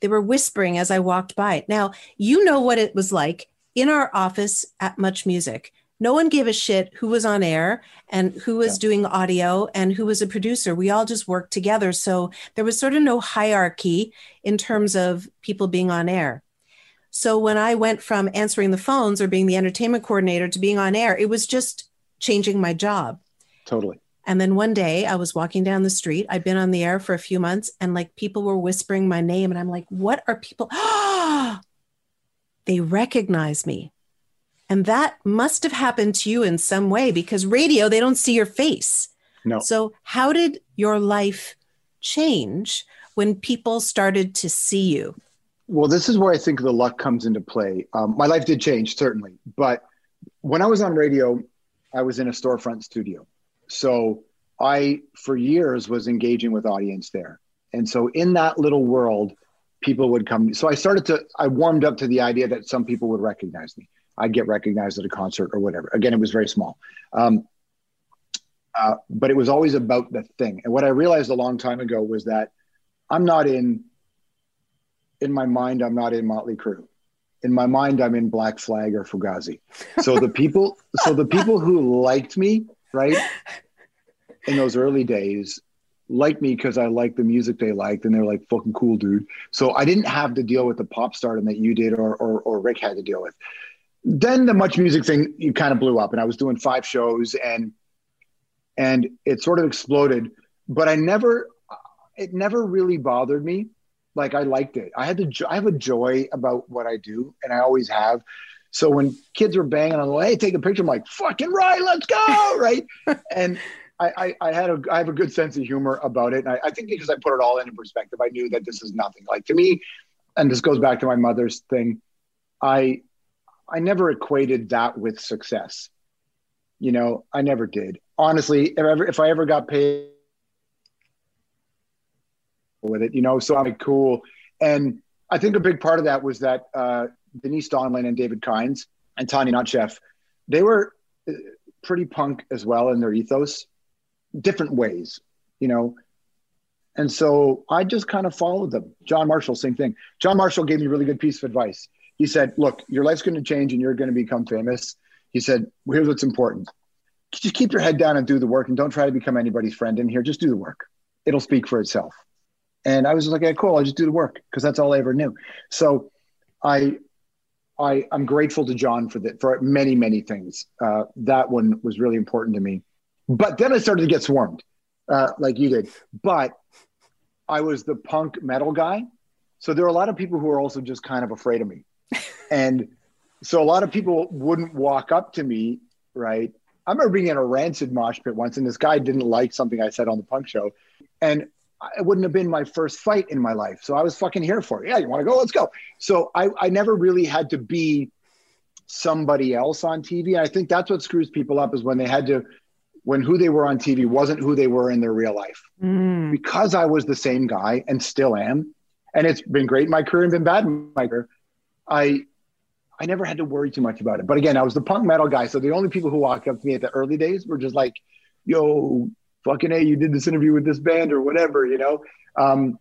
Speaker 6: They were whispering as I walked by. Now, you know what it was like in our office at Much Music. No one gave a shit who was on air and who was doing audio and who was a producer. We all just worked together. So there was sort of no hierarchy in terms of people being on air. So when I went from answering the phones or being the entertainment coordinator to being on air, it was just changing my job.
Speaker 4: Totally.
Speaker 6: And then one day I was walking down the street. I'd been on the air for a few months and like people were whispering my name. And I'm like, what are people? <gasps> they recognize me. And that must have happened to you in some way because radio, they don't see your face.
Speaker 4: No.
Speaker 6: So, how did your life change when people started to see you?
Speaker 4: Well, this is where I think the luck comes into play. Um, my life did change, certainly. But when I was on radio, I was in a storefront studio. So I, for years, was engaging with audience there. And so in that little world, people would come. So I started to, I warmed up to the idea that some people would recognize me. I'd get recognized at a concert or whatever. Again, it was very small. Um, uh, but it was always about the thing. And what I realized a long time ago was that I'm not in, in my mind, I'm not in Motley Crue. In my mind, I'm in Black Flag or Fugazi. So the <laughs> people, so the people who liked me, right, in those early days, liked me because I liked the music they liked, and they're like fucking cool, dude. So I didn't have to deal with the pop stardom that you did or or, or Rick had to deal with. Then the much music thing, you kind of blew up, and I was doing five shows, and and it sort of exploded. But I never, it never really bothered me. Like I liked it. I had to I have a joy about what I do, and I always have. So when kids were banging on the hey, take a picture, I'm like, fucking right, let's go, <laughs> right? and I, I, I had a, I have a good sense of humor about it, and I, I think because I put it all into perspective, I knew that this is nothing. Like to me, and this goes back to my mother's thing. I, I never equated that with success. You know, I never did. Honestly, if, ever, if I ever got paid with it, you know, so I'm like, cool. And I think a big part of that was that uh, Denise Donlon and David Kines and Tanya Notchef, they were uh, pretty punk as well in their ethos, different ways, you know. And so I just kind of followed them. John Marshall, same thing. John Marshall gave me a really good piece of advice. He said, Look, your life's going to change and you're going to become famous. He said, well, Here's what's important just keep your head down and do the work and don't try to become anybody's friend in here. Just do the work, it'll speak for itself. And I was like, okay, cool. I'll just do the work because that's all I ever knew. So I, I, I'm grateful to John for that, for many, many things. Uh, that one was really important to me. But then I started to get swarmed, uh, like you did. But I was the punk metal guy. So there are a lot of people who are also just kind of afraid of me. And so a lot of people wouldn't walk up to me, right? I remember being in a rancid mosh pit once, and this guy didn't like something I said on the punk show. And it wouldn't have been my first fight in my life. So I was fucking here for it. Yeah, you want to go? Let's go. So I, I never really had to be somebody else on TV. I think that's what screws people up is when they had to, when who they were on TV wasn't who they were in their real life.
Speaker 6: Mm.
Speaker 4: Because I was the same guy and still am, and it's been great in my career and been bad in my career. I I never had to worry too much about it. But again, I was the punk metal guy. So the only people who walked up to me at the early days were just like, yo, fucking A, you did this interview with this band or whatever, you know? Um,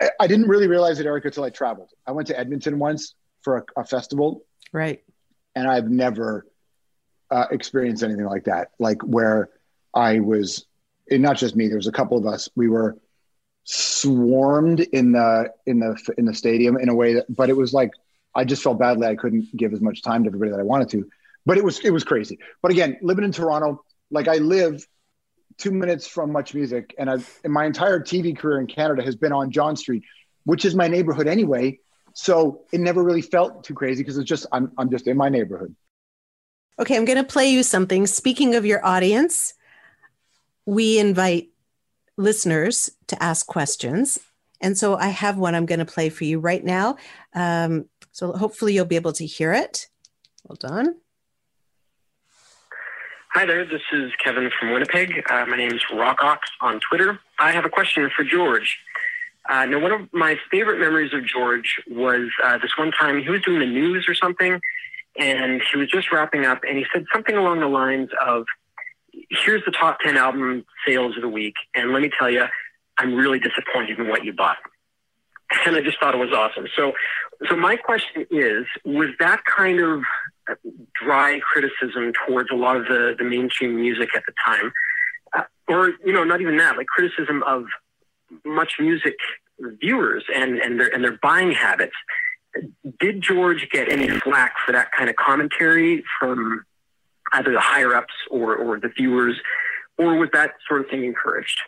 Speaker 4: I, I didn't really realize it, Erica, until I traveled. I went to Edmonton once for a, a festival
Speaker 6: Right.
Speaker 4: and I've never uh, experienced anything like that. Like where I was, and not just me. There was a couple of us. We were swarmed in the in the in the stadium in a way that, but it was like I just felt badly I couldn't give as much time to everybody that I wanted to. But it was it was crazy. But again, living in Toronto, like I live two minutes from Much Music, and and my entire TV career in Canada has been on John Street, which is my neighborhood anyway. So it never really felt too crazy because it's just I'm I'm just in my neighborhood.
Speaker 6: Okay, I'm going to play you something. Speaking of your audience, we invite listeners to ask questions. And so I have one I'm going to play for you right now. Um, so hopefully you'll be able to hear it. Hold on.
Speaker 7: Hi there, this is Kevin from Winnipeg. Uh, my name is Rockox on Twitter. I have a question for George. Uh, now, one of my favorite memories of George was uh, this one time he was doing the news or something, and he was just wrapping up, and he said something along the lines of, "Here's the top ten album sales of the week, and let me tell you, I'm really disappointed in what you bought." And I just thought it was awesome. So, so my question is, was that kind of dry criticism towards a lot of the, the mainstream music at the time, uh, or you know, not even that, like criticism of much music viewers and and their and their buying habits. Did George get any flack for that kind of commentary from either the higher ups or or the viewers, or was that sort of thing encouraged?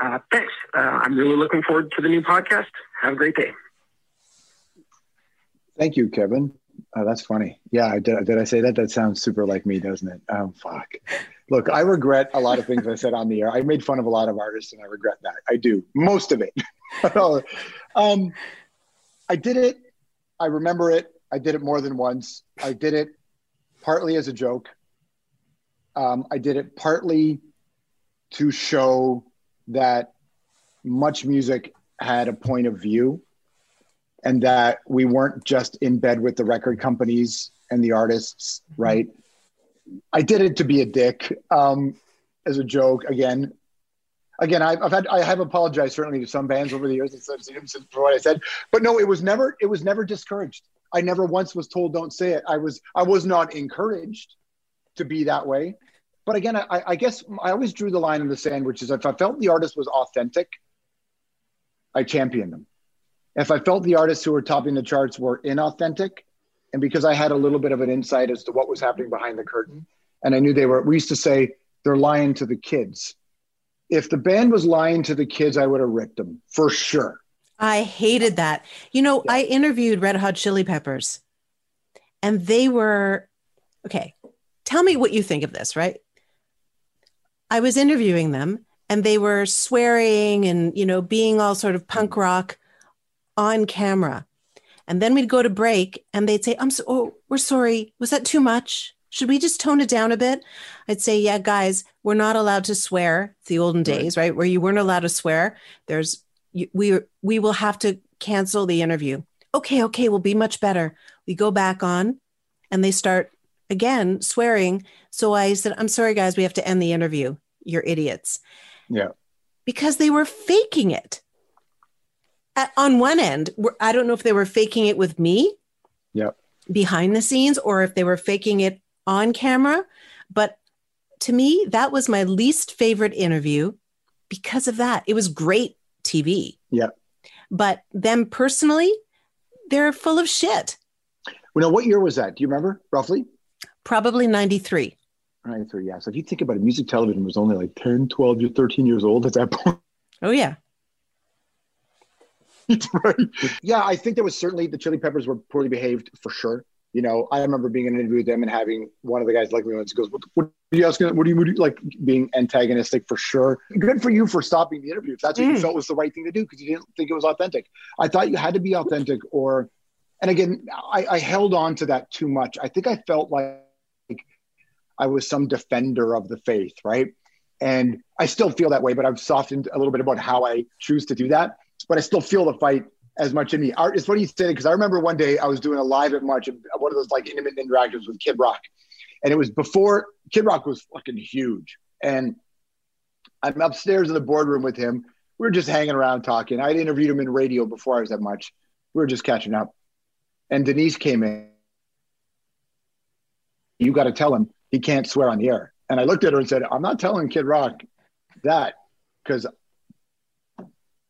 Speaker 7: Uh, thanks. Uh, I'm really looking forward to the new podcast. Have a great day.
Speaker 4: Thank you, Kevin. Oh, that's funny. Yeah, did, did I say that? That sounds super like me, doesn't it? Oh, fuck. Look, I regret a lot of things I said on the air. I made fun of a lot of artists, and I regret that. I do most of it. <laughs> um, I did it. I remember it. I did it more than once. I did it partly as a joke. Um, I did it partly to show that much music had a point of view and that we weren't just in bed with the record companies and the artists, right? I did it to be a dick, um, as a joke. Again, again, I've, I've, had I have apologized certainly to some bands over the years for what I said, but no, it was never it was never discouraged. I never once was told don't say it. I was I was not encouraged to be that way. But again, I, I guess I always drew the line in the sand, which is if I felt the artist was authentic, I championed them if I felt the artists who were topping the charts were inauthentic, and because I had a little bit of an insight as to what was happening behind the curtain, and I knew they were, we used to say they're lying to the kids. If the band was lying to the kids, I would have ripped them for sure.
Speaker 6: I hated that. You know, yeah. I interviewed Red Hot Chili Peppers, and they were okay. Tell me what you think of this, right? I was interviewing them, and they were swearing and you know being all sort of punk rock on camera. And then we'd go to break and they'd say, I'm so, oh, we're sorry. Was that too much? Should we just tone it down a bit? I'd say, yeah, guys, we're not allowed to swear. It's the olden days, right? Where you weren't allowed to swear. There's, we, we will have to cancel the interview. Okay, okay, we'll be much better. We go back on and they start again swearing. So I said, I'm sorry, guys, we have to end the interview. You're idiots.
Speaker 4: Yeah.
Speaker 6: Because they were faking it on one end, I don't know if they were faking it with me.
Speaker 4: Yeah.
Speaker 6: Behind the scenes, or if they were faking it on camera. But to me, that was my least favorite interview because of that. It was great TV.
Speaker 4: Yeah.
Speaker 6: But them personally, they're full of shit.
Speaker 4: Well, now, what year was that? Do you remember roughly?
Speaker 6: Probably 93.
Speaker 4: 93, yeah. So if you think about it, music television was only like 10, 12, 13 years old at that <laughs> point.
Speaker 6: Oh, yeah. <laughs>
Speaker 4: right. Yeah, I think there was certainly the Chili Peppers were poorly behaved for sure. You know, I remember being in an interview with them and having one of the guys like me once goes, "What, what are you asking? What do you, what do you like?" Being antagonistic for sure. Good for you for stopping the interview if that's what mm. you felt was the right thing to do because you didn't think it was authentic. I thought you had to be authentic, or, and again, I, I held on to that too much. I think I felt like I was some defender of the faith, right? And I still feel that way, but I've softened a little bit about how I choose to do that but I still feel the fight as much in me. It's funny you say because I remember one day I was doing a live at Much, one of those like intimate interactions with Kid Rock, and it was before Kid Rock was fucking huge, and I'm upstairs in the boardroom with him. We were just hanging around talking. I'd interviewed him in radio before I was at Much. We were just catching up, and Denise came in. You got to tell him he can't swear on the air. And I looked at her and said, "I'm not telling Kid Rock that because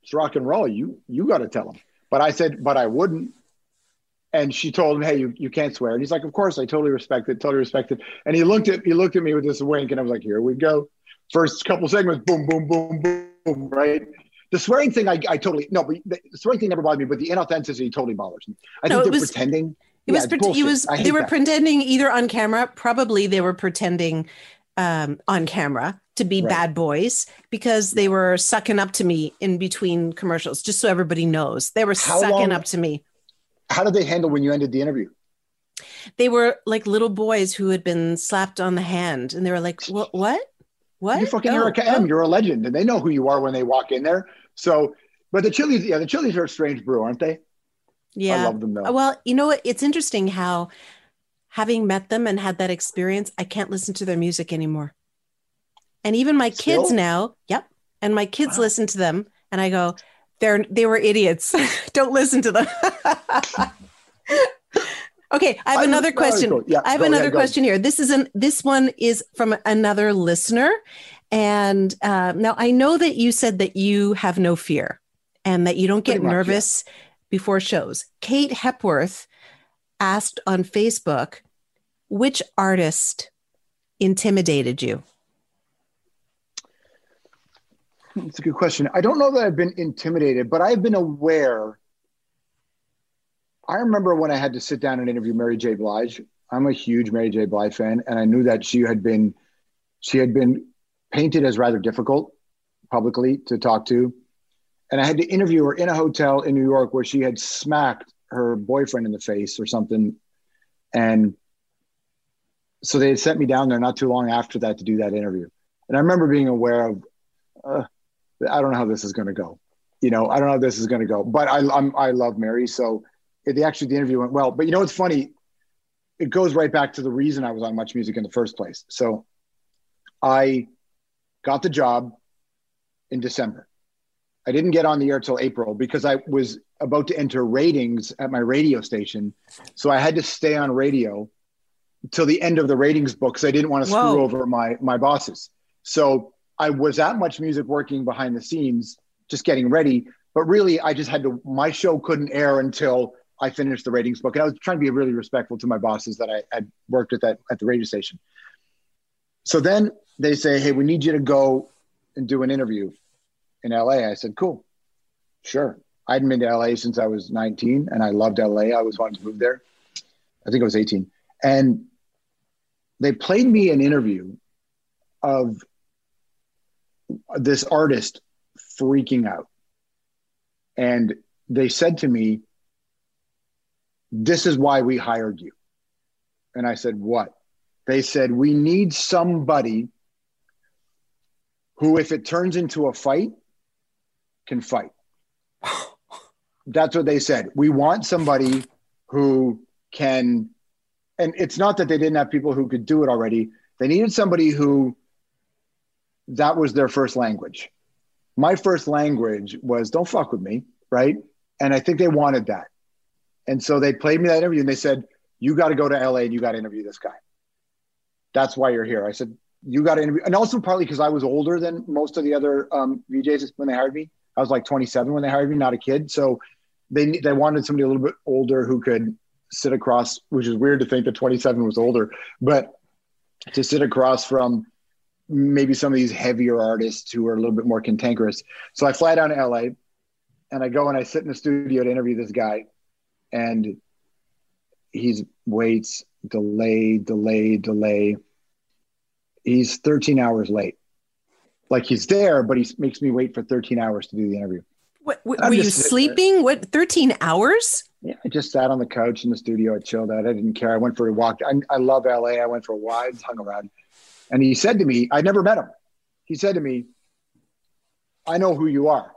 Speaker 4: it's rock and roll. You you got to tell him. But I said, but I wouldn't. And she told him, hey, you, you can't swear. And he's like, of course, I totally respect it, totally respect it. And he looked at he looked at me with this wink, and I was like, here we go. First couple segments, boom, boom, boom, boom, right? The swearing thing, I, I totally no, but the swearing thing never bothered me, but the inauthenticity totally bothers me. I
Speaker 6: No,
Speaker 4: think they're
Speaker 6: was-
Speaker 4: pretending.
Speaker 6: It
Speaker 4: Yeah,
Speaker 6: was, it was they were
Speaker 4: that.
Speaker 6: pretending either on camera, probably they were pretending um, on camera to be
Speaker 4: Right.
Speaker 6: bad boys because they were sucking up to me in between commercials, just so everybody knows. They were
Speaker 4: How
Speaker 6: sucking
Speaker 4: long-
Speaker 6: up to me.
Speaker 4: How did they handle when you ended the interview?
Speaker 6: They were like little boys who had been slapped on the hand and they were like, What what? What?
Speaker 4: You're fucking
Speaker 6: Oh,
Speaker 4: Erica
Speaker 6: oh."
Speaker 4: M. You're a legend, and they know who you are when they walk in there. So, but the Chili's, yeah, the Chili's are a strange brew, aren't they?
Speaker 6: Yeah.
Speaker 4: I love them though.
Speaker 6: Well, you know what? It's interesting how having met them and had that experience, I can't listen to their music anymore. And even my kids now, yep. And my kids
Speaker 4: Wow.
Speaker 6: listen to them and I go, they're they were idiots. <laughs> Don't listen to them. <laughs> okay, I have
Speaker 4: I-
Speaker 6: another question.
Speaker 4: Yeah,
Speaker 6: I have
Speaker 4: go,
Speaker 6: another
Speaker 4: go.
Speaker 6: question here. This is an this one is from another listener. And uh, now I know that you said that you have no fear and that you don't get
Speaker 4: much, yeah.
Speaker 6: Before shows. Kate Hepworth asked on Facebook, which artist intimidated you?
Speaker 4: It's a good question. I don't know that I've been intimidated, but I've been aware. I remember when I had to sit down and interview Mary J. Blige. I'm a huge Mary J. Blige fan, and I knew that she had been, she had been painted as rather difficult publicly to talk to, and I had to interview her in a hotel in New York where she had smacked her boyfriend in the face or something, and so they had sent me down there not too long after that to do that interview, and I remember being aware of. Uh, I don't know how this is going to go. You know, I don't know how this is going to go. But I, I'm, I love Mary, so it, the actually the interview went well. But you know, what's funny. It goes right back to the reason I was on Much Music in the first place. So, I got the job in December. I didn't get on the air till April because I was about to enter ratings at my radio station, so I had to stay on radio till the end of the ratings book because I didn't want to
Speaker 6: Whoa.
Speaker 4: screw over my my bosses. So I was at Much Music working behind the scenes, just getting ready. But really, I just had to. My show couldn't air until I finished the ratings book, and I was trying to be really respectful to my bosses that I had worked at that at the radio station. So then they say, "Hey, we need you to go and do an interview in LA." I said, "Cool, sure." I hadn't been to LA since I was 19, and I loved LA. I always wanted to move there. I think I was 18, and they played me an interview of this artist freaking out. And they said to me, This is why we hired you. And I said, What? They said, We need somebody who, if it turns into a fight, can fight. That's what they said. We want somebody who can, and it's not that they didn't have people who could do it already. They needed somebody who that was their first language. My first language was don't fuck with me, right? And I think they wanted that. And so they played me that interview and they said, You got to go to LA and you got to interview this guy. That's why you're here. I said, You got to interview. And also partly because I was older than most of the other um, VJs when they hired me. I was like 27 when they hired me, not a kid. So they, they wanted somebody a little bit older who could sit across, which is weird to think that 27 was older, but to sit across from maybe some of these heavier artists who are a little bit more cantankerous. So I fly down to LA and I go and I sit in the studio to interview this guy and he's waits, delay, delay, delay. He's 13 hours late. Like he's there, but he makes me wait for 13 hours to do the interview.
Speaker 6: What, what, were you sleeping? What, 13 hours?
Speaker 4: Yeah, I just sat on the couch in the studio. I chilled out. I didn't care. I went for a walk. I, I love LA. I went for a walk, hung around. And he said to me, I never met him. He said to me, I know who you are.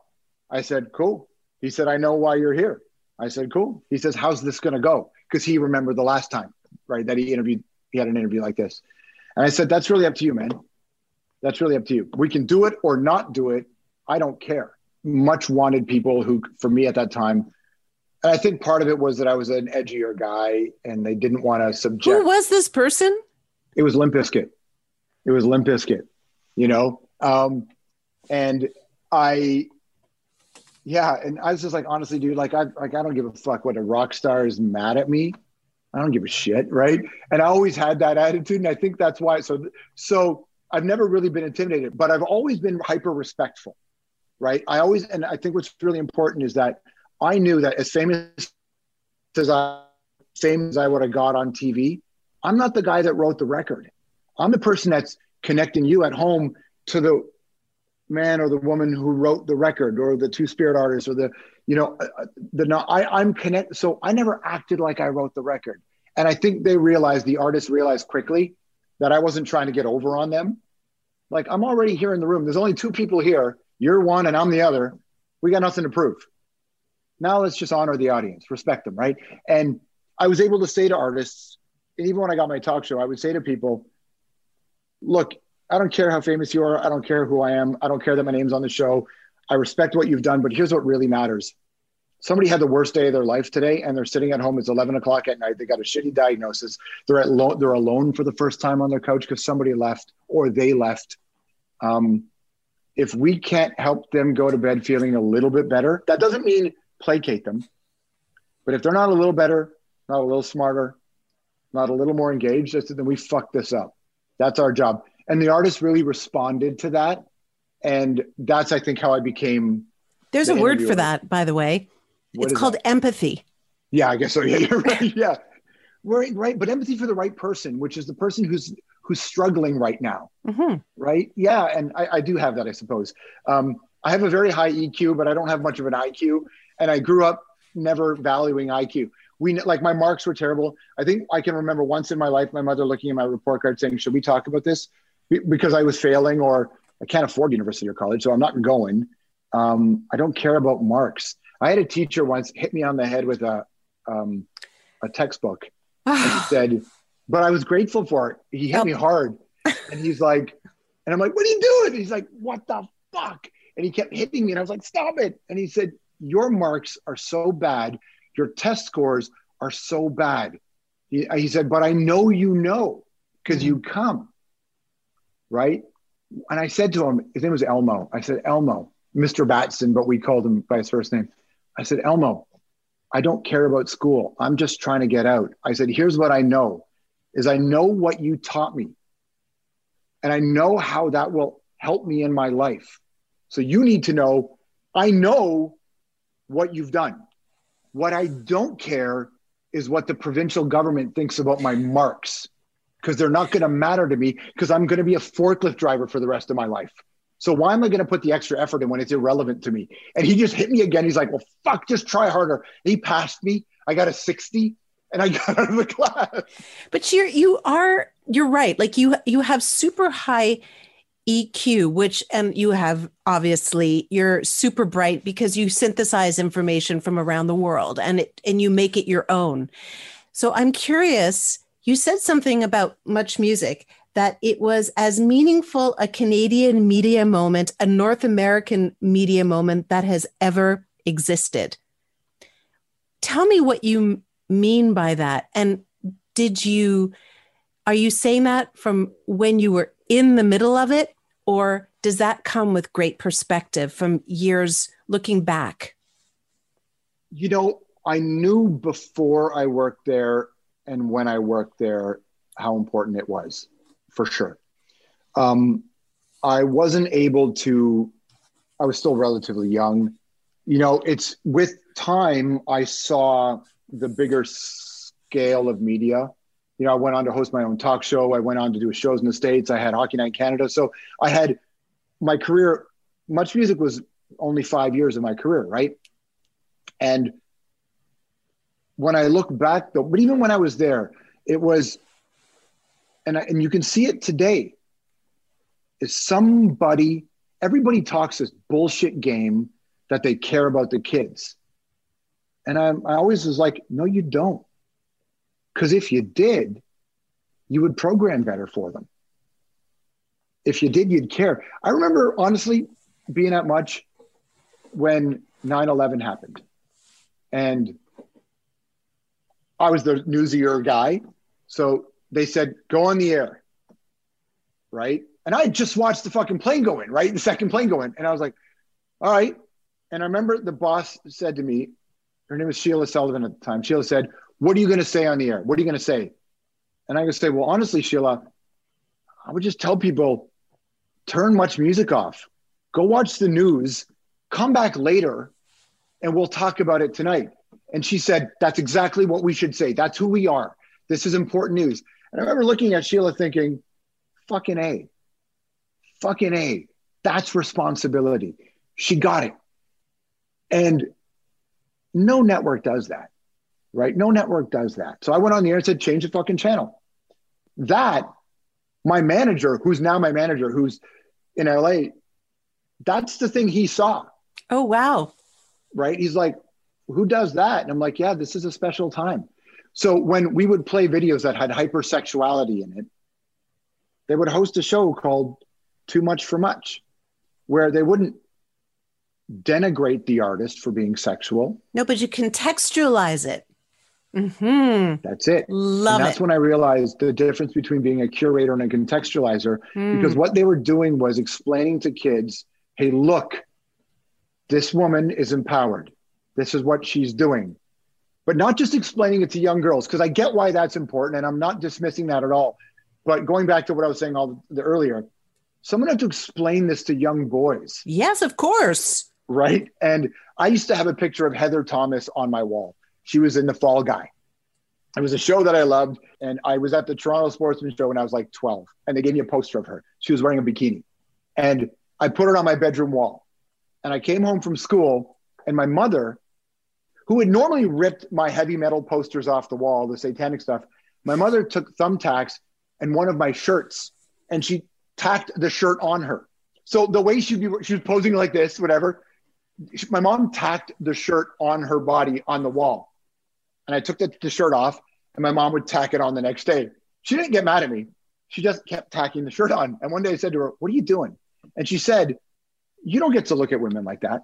Speaker 4: I said, cool. He said, I know why you're here. I said, cool. He says, how's this going to go? Because he remembered the last time, right, that he interviewed, he had an interview like this. And I said, that's really up to you, man. That's really up to you. We can do it or not do it. I don't care. Much wanted people who, for me at that time, and I think part of it was that I was an edgier guy and they didn't want to subject.
Speaker 6: Who was this person?
Speaker 4: It was Limp Bizkit. It was Limp Bizkit, you know? Um, and I, yeah. And I was just like, honestly, dude, like, I, like, I don't give a fuck what a rock star is mad at me. I don't give a shit. Right. And I always had that attitude. And I think that's why. So, so I've never really been intimidated, but I've always been hyper respectful, right? I always, and I think what's really important is that I knew that as famous as I, famous as I would have got on TV, I'm not the guy that wrote the record. I'm the person that's connecting you at home to the man or the woman who wrote the record or the two spirit artists or the, you know, uh, uh, the, I, I'm connected. So I never acted like I wrote the record. And I think they realized, the artists realized quickly that I wasn't trying to get over on them. Like I'm already here in the room. There's only two people here. You're one and I'm the other. We got nothing to prove. Now let's just honor the audience, respect them, right? And I was able to say to artists, and even when I got my talk show, I would say to people, look, I don't care how famous you are. I don't care who I am. I don't care that my name's on the show. I respect what you've done, but here's what really matters. Somebody had the worst day of their life today, and they're sitting at home. It's 11 o'clock at night. They got a shitty diagnosis. They're at lo- they're alone for the first time on their couch because somebody left or they left. Um, if we can't help them go to bed feeling a little bit better, that doesn't mean placate them. But if they're not a little better, not a little smarter, not a little more engaged, then we fuck this up. That's our job. And the artist really responded to that. And that's, I think, how I became.
Speaker 6: There's the a word for that, by the way. What it's called that? empathy.
Speaker 4: Yeah, I guess so. <laughs> Yeah, you're right. <laughs> Yeah. Right, right. But empathy for the right person, which is the person who's who's struggling right now. Mm-hmm. Right. Yeah. And I, I, do have that, I suppose. Um, I have a very high EQ, but I don't have much of an IQ. And I grew up never valuing IQ we like my marks were terrible. I think I can remember once in my life my mother looking at my report card saying, "Should we talk about this?" Because I was failing or I can't afford university or college, so I'm not going. Um, I don't care about marks. I had a teacher once hit me on the head with a um, a textbook <sighs> and said, "But I was grateful for it." He hit me hard, and he's like, and I'm like, "What are you doing?" And he's like, "What the fuck?" And he kept hitting me, and I was like, "Stop it!" And he said, "Your marks are so bad your test scores are so bad. He, he said, but I know you know because mm-hmm. you come. Right. And I said to him, his name was Elmo. I said, Elmo, Mr. Batson, but we called him by his first name. I said, Elmo, I don't care about school. I'm just trying to get out. I said, here's what I know is I know what you taught me. And I know how that will help me in my life. So you need to know, I know what you've done. What I don't care is what the provincial government thinks about my marks because they're not going to matter to me because I'm going to be a forklift driver for the rest of my life. So why am I going to put the extra effort in when it's irrelevant to me? And he just hit me again. He's like, well, fuck, just try harder. he passed me. I got a 60 and I got out of the class.
Speaker 6: But you're, you are, you're right. Like you, you have super high EQ, which and you have obviously you're super bright because you synthesize information from around the world and it and you make it your own. So I'm curious, you said something about much music that it was as meaningful a Canadian media moment, a North American media moment that has ever existed. Tell me what you mean by that. And did you are you saying that from when you were in the middle of it? Or does that come with great perspective from years looking back?
Speaker 4: You know, I knew before I worked there and when I worked there how important it was, for sure. Um, I wasn't able to, I was still relatively young. You know, it's with time, I saw the bigger scale of media you know, I went on to host my own talk show. I went on to do shows in the States. I had Hockey Night Canada. So I had my career, much music was only five years of my career, right? And when I look back though, but even when I was there, it was, and, I, and you can see it today, is somebody, everybody talks this bullshit game that they care about the kids. And I, I always was like, no, you don't because if you did, you would program better for them. If you did, you'd care. I remember honestly being at Much when 9 11 happened. And I was the newsier guy. So they said, go on the air. Right. And I just watched the fucking plane go in, right? The second plane go in. And I was like, all right. And I remember the boss said to me, her name was Sheila Sullivan at the time. Sheila said, what are you going to say on the air? What are you going to say? And I would say, Well, honestly, Sheila, I would just tell people turn much music off, go watch the news, come back later, and we'll talk about it tonight. And she said, That's exactly what we should say. That's who we are. This is important news. And I remember looking at Sheila thinking, fucking A. Fucking A. That's responsibility. She got it. And no network does that, right? No network does that. So I went on the air and said, change the fucking channel. That, my manager, who's now my manager, who's in LA, that's the thing he saw.
Speaker 6: Oh, wow.
Speaker 4: Right. He's like, who does that? And I'm like, yeah, this is a special time. So when we would play videos that had hypersexuality in it, they would host a show called Too Much for Much, where they wouldn't denigrate the artist for being sexual.
Speaker 6: No, but you contextualize it. Mm-hmm.
Speaker 4: That's it.
Speaker 6: Love
Speaker 4: and that's
Speaker 6: it.
Speaker 4: when I realized the difference between being a curator and a contextualizer,
Speaker 6: Mm.
Speaker 4: because what they were doing was explaining to kids, hey, look, this woman is empowered. This is what she's doing. But not just explaining it to young girls, because I get why that's important, and I'm not dismissing that at all. But going back to what I was saying all the earlier, someone had to explain this to young boys
Speaker 6: Yes, of course.
Speaker 4: Right? And I used to have a picture of Heather Thomas on my wall. She was in The Fall Guy. It was a show that I loved, and I was at the Toronto Sportsman Show when I was like 12, and they gave me a poster of her. She was wearing a bikini, and I put it on my bedroom wall. And I came home from school, and my mother, who had normally ripped my heavy metal posters off the wall, the satanic stuff, my mother took thumbtacks and one of my shirts, and she tacked the shirt on her. So the way she'd be, she was posing like this, whatever my mom tacked the shirt on her body on the wall. And I took the, the shirt off, and my mom would tack it on the next day. She didn't get mad at me. She just kept tacking the shirt on. And one day I said to her, What are you doing? And she said, You don't get to look at women like that.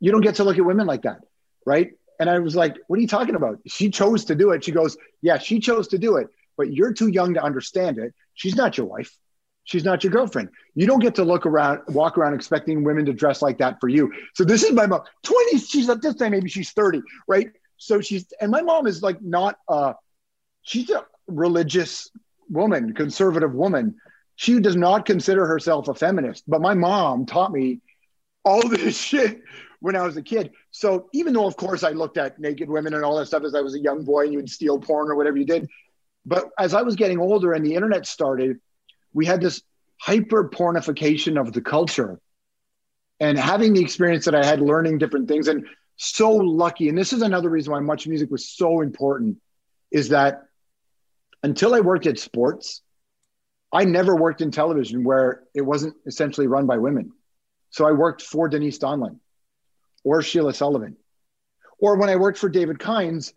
Speaker 4: You don't get to look at women like that. Right. And I was like, What are you talking about? She chose to do it. She goes, Yeah, she chose to do it, but you're too young to understand it. She's not your wife. She's not your girlfriend. You don't get to look around, walk around expecting women to dress like that for you. So this is my mom. 20, she's at this time, maybe she's 30, right? So she's, and my mom is like not, uh, she's a religious woman, conservative woman. She does not consider herself a feminist, but my mom taught me all <laughs> this shit when I was a kid. So even though, of course, I looked at naked women and all that stuff as I was a young boy and you would steal porn or whatever you did. But as I was getting older and the internet started, we had this hyper pornification of the culture and having the experience that I had learning different things and so lucky. And this is another reason why much music was so important is that until I worked at sports, I never worked in television where it wasn't essentially run by women. So I worked for Denise Donlon or Sheila Sullivan. Or when I worked for David Kines,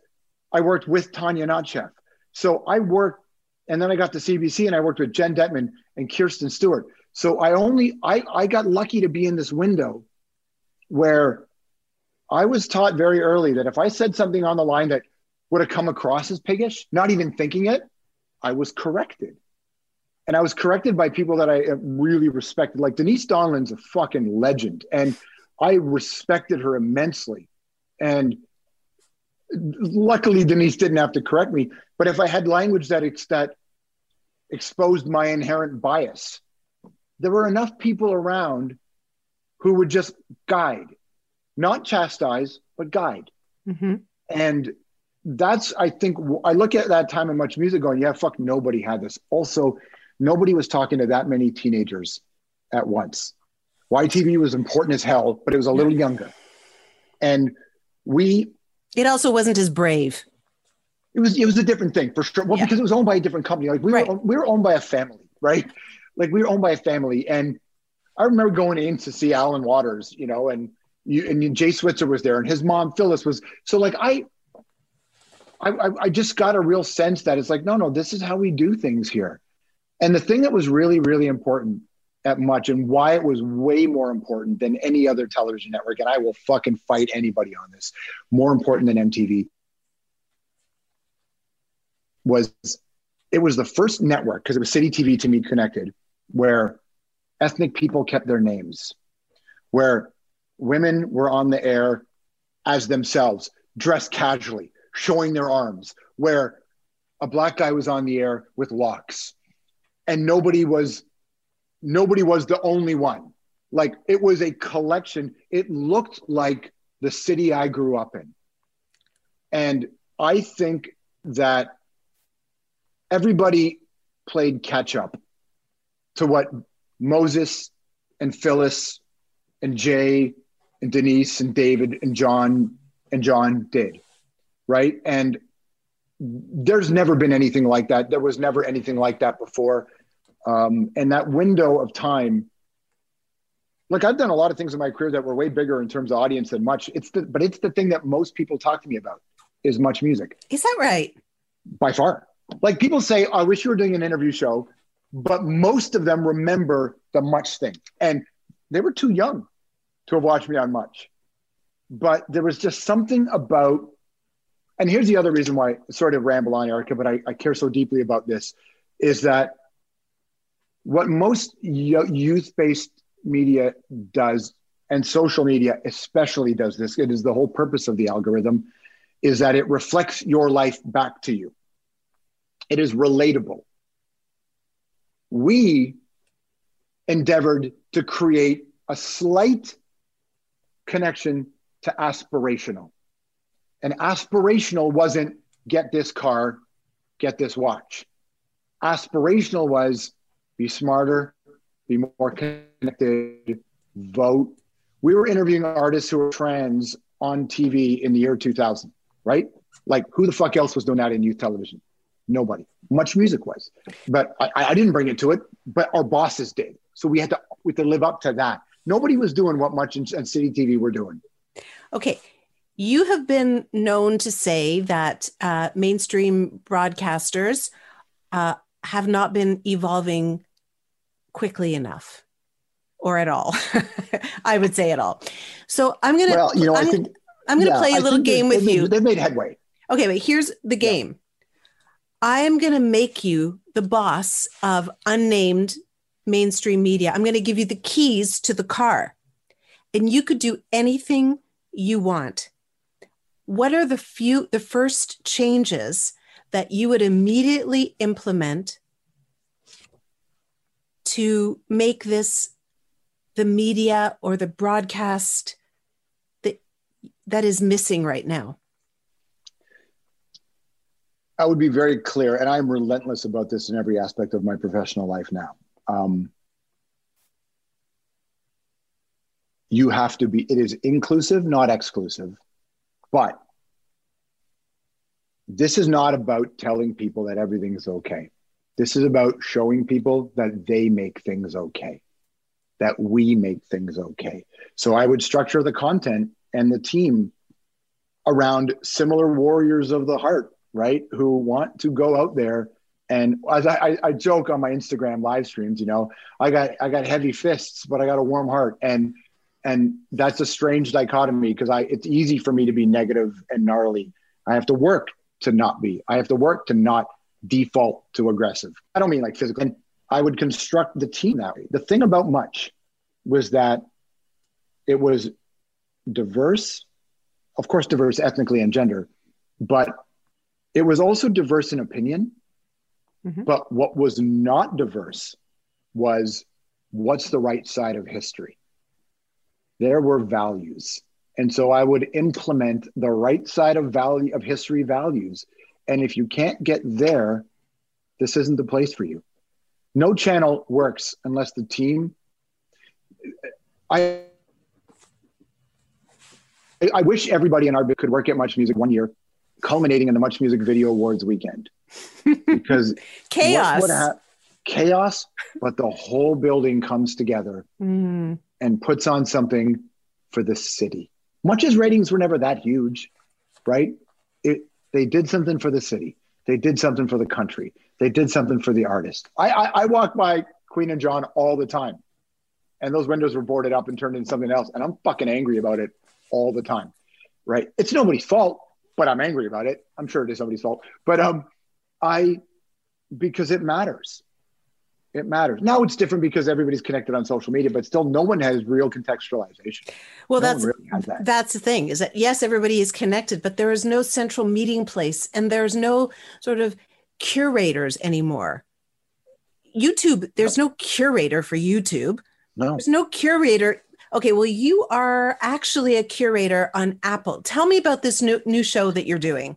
Speaker 4: I worked with Tanya Notchev. So I worked and then I got to CBC and I worked with Jen Dettman and Kirstine Stewart. So I only I I got lucky to be in this window where I was taught very early that if I said something on the line that would have come across as piggish, not even thinking it, I was corrected. And I was corrected by people that I really respected. Like Denise Donlon's a fucking legend. And I respected her immensely. And luckily Denise didn't have to correct me. But if I had language that ex- that exposed my inherent bias, there were enough people around who would just guide, not chastise, but guide.
Speaker 6: Mm-hmm.
Speaker 4: And that's I think I look at that time in much music going, yeah, fuck, nobody had this. Also, nobody was talking to that many teenagers at once. YTV was important as hell, but it was a little younger. And we
Speaker 6: It also wasn't as brave.
Speaker 4: it was it was a different thing for sure. Well,
Speaker 6: Yeah.
Speaker 4: because it was owned by a different company. Like we
Speaker 6: Right.
Speaker 4: were we were owned by a family, right? Like we were owned by a family. And I remember going in to see Allan Waters, you know, and you and Jay Switzer was there and his mom Phyllis was so like I I, I I just got a real sense that it's like, no, no, this is how we do things here. And the thing that was really, really important at much and why it was way more important than any other television network, and I will fucking fight anybody on this, more important than MTV, was it was the first network because it was City TV to me connected, where ethnic people kept their names, where women were on the air as themselves, dressed casually, showing their arms, where a black guy was on the air with locks. And nobody was nobody was the only one. Like it was a collection. It looked like the city I grew up in. And I think that everybody played catch up to what Moses and Phyllis and Jay and Denise and David and John and John did. Right. And there's never been anything like that. There was never anything like that before. Um, and that window of time, look, I've done a lot of things in my career that were way bigger in terms of audience than much. It's the, but it's the thing that most people talk to me about is much music.
Speaker 6: Is that right?
Speaker 4: By far. Like people say, I wish you were doing an interview show, but most of them remember the much thing. And they were too young to have watched me on much. But there was just something about, and here's the other reason why, I sort of ramble on, Erica, but I, I care so deeply about this, is that what most youth based media does, and social media especially does this, it is the whole purpose of the algorithm, is that it reflects your life back to you. It is relatable. We endeavored to create a slight connection to aspirational. And aspirational wasn't get this car, get this watch. Aspirational was be smarter, be more connected, vote. We were interviewing artists who were trans on TV in the year 2000 right? Like who the fuck else was doing that in youth television? Nobody. Much music was, but I, I didn't bring it to it. But our bosses did, so we had to we had to live up to that. Nobody was doing what much in city TV were doing.
Speaker 6: Okay, you have been known to say that uh, mainstream broadcasters uh, have not been evolving quickly enough or at all. <laughs> I would say at all. So I'm going to,
Speaker 4: well, you know,
Speaker 6: I'm,
Speaker 4: I think
Speaker 6: I'm going to yeah, play a little game with
Speaker 4: made,
Speaker 6: you.
Speaker 4: They've made headway.
Speaker 6: Okay, but here's the game. Yeah. I'm going to make you the boss of unnamed mainstream media. I'm going to give you the keys to the car, and you could do anything you want. What are the few, the first changes that you would immediately implement to make this the media or the broadcast that that is missing right now?
Speaker 4: I would be very clear, and I'm relentless about this in every aspect of my professional life now. Um, you have to be, it is inclusive, not exclusive. But this is not about telling people that everything's okay. This is about showing people that they make things okay, that we make things okay. So I would structure the content and the team around similar warriors of the heart, right? Who want to go out there and as I, I, joke on my Instagram live streams, you know, I got I got heavy fists, but I got a warm heart, and and that's a strange dichotomy because I it's easy for me to be negative and gnarly. I have to work to not be. I have to work to not default to aggressive. I don't mean like physical. And I would construct the team that way. The thing about much was that it was diverse, of course, diverse ethnically and gender, but it was also diverse in opinion. Mm-hmm. But what was not diverse was what's the right side of history. There were values. And so I would implement the right side of value of history values. And if you can't get there, this isn't the place for you. No channel works unless the team I I wish everybody in our could work at Much Music one year, culminating in the Much Music Video Awards weekend. Because <laughs>
Speaker 6: chaos, ha-
Speaker 4: chaos, but the whole building comes together mm. and puts on something for the city. Much as ratings were never that huge, right? They did something for the city. They did something for the country. They did something for the artist. I, I, I walk by Queen and John all the time, and those windows were boarded up and turned into something else, and I'm fucking angry about it all the time, right? It's nobody's fault, but I'm angry about it. I'm sure it is somebody's fault, but um, I because it matters. It matters. Now it's different because everybody's connected on social media, but still, no one has real contextualization.
Speaker 6: Well, no that's really that. that's the thing is that yes, everybody is connected, but there is no central meeting place, and there's no sort of curators anymore. YouTube, there's no curator for YouTube.
Speaker 4: No.
Speaker 6: There's no curator. Okay, well, you are actually a curator on Apple. Tell me about this new new show that you're doing.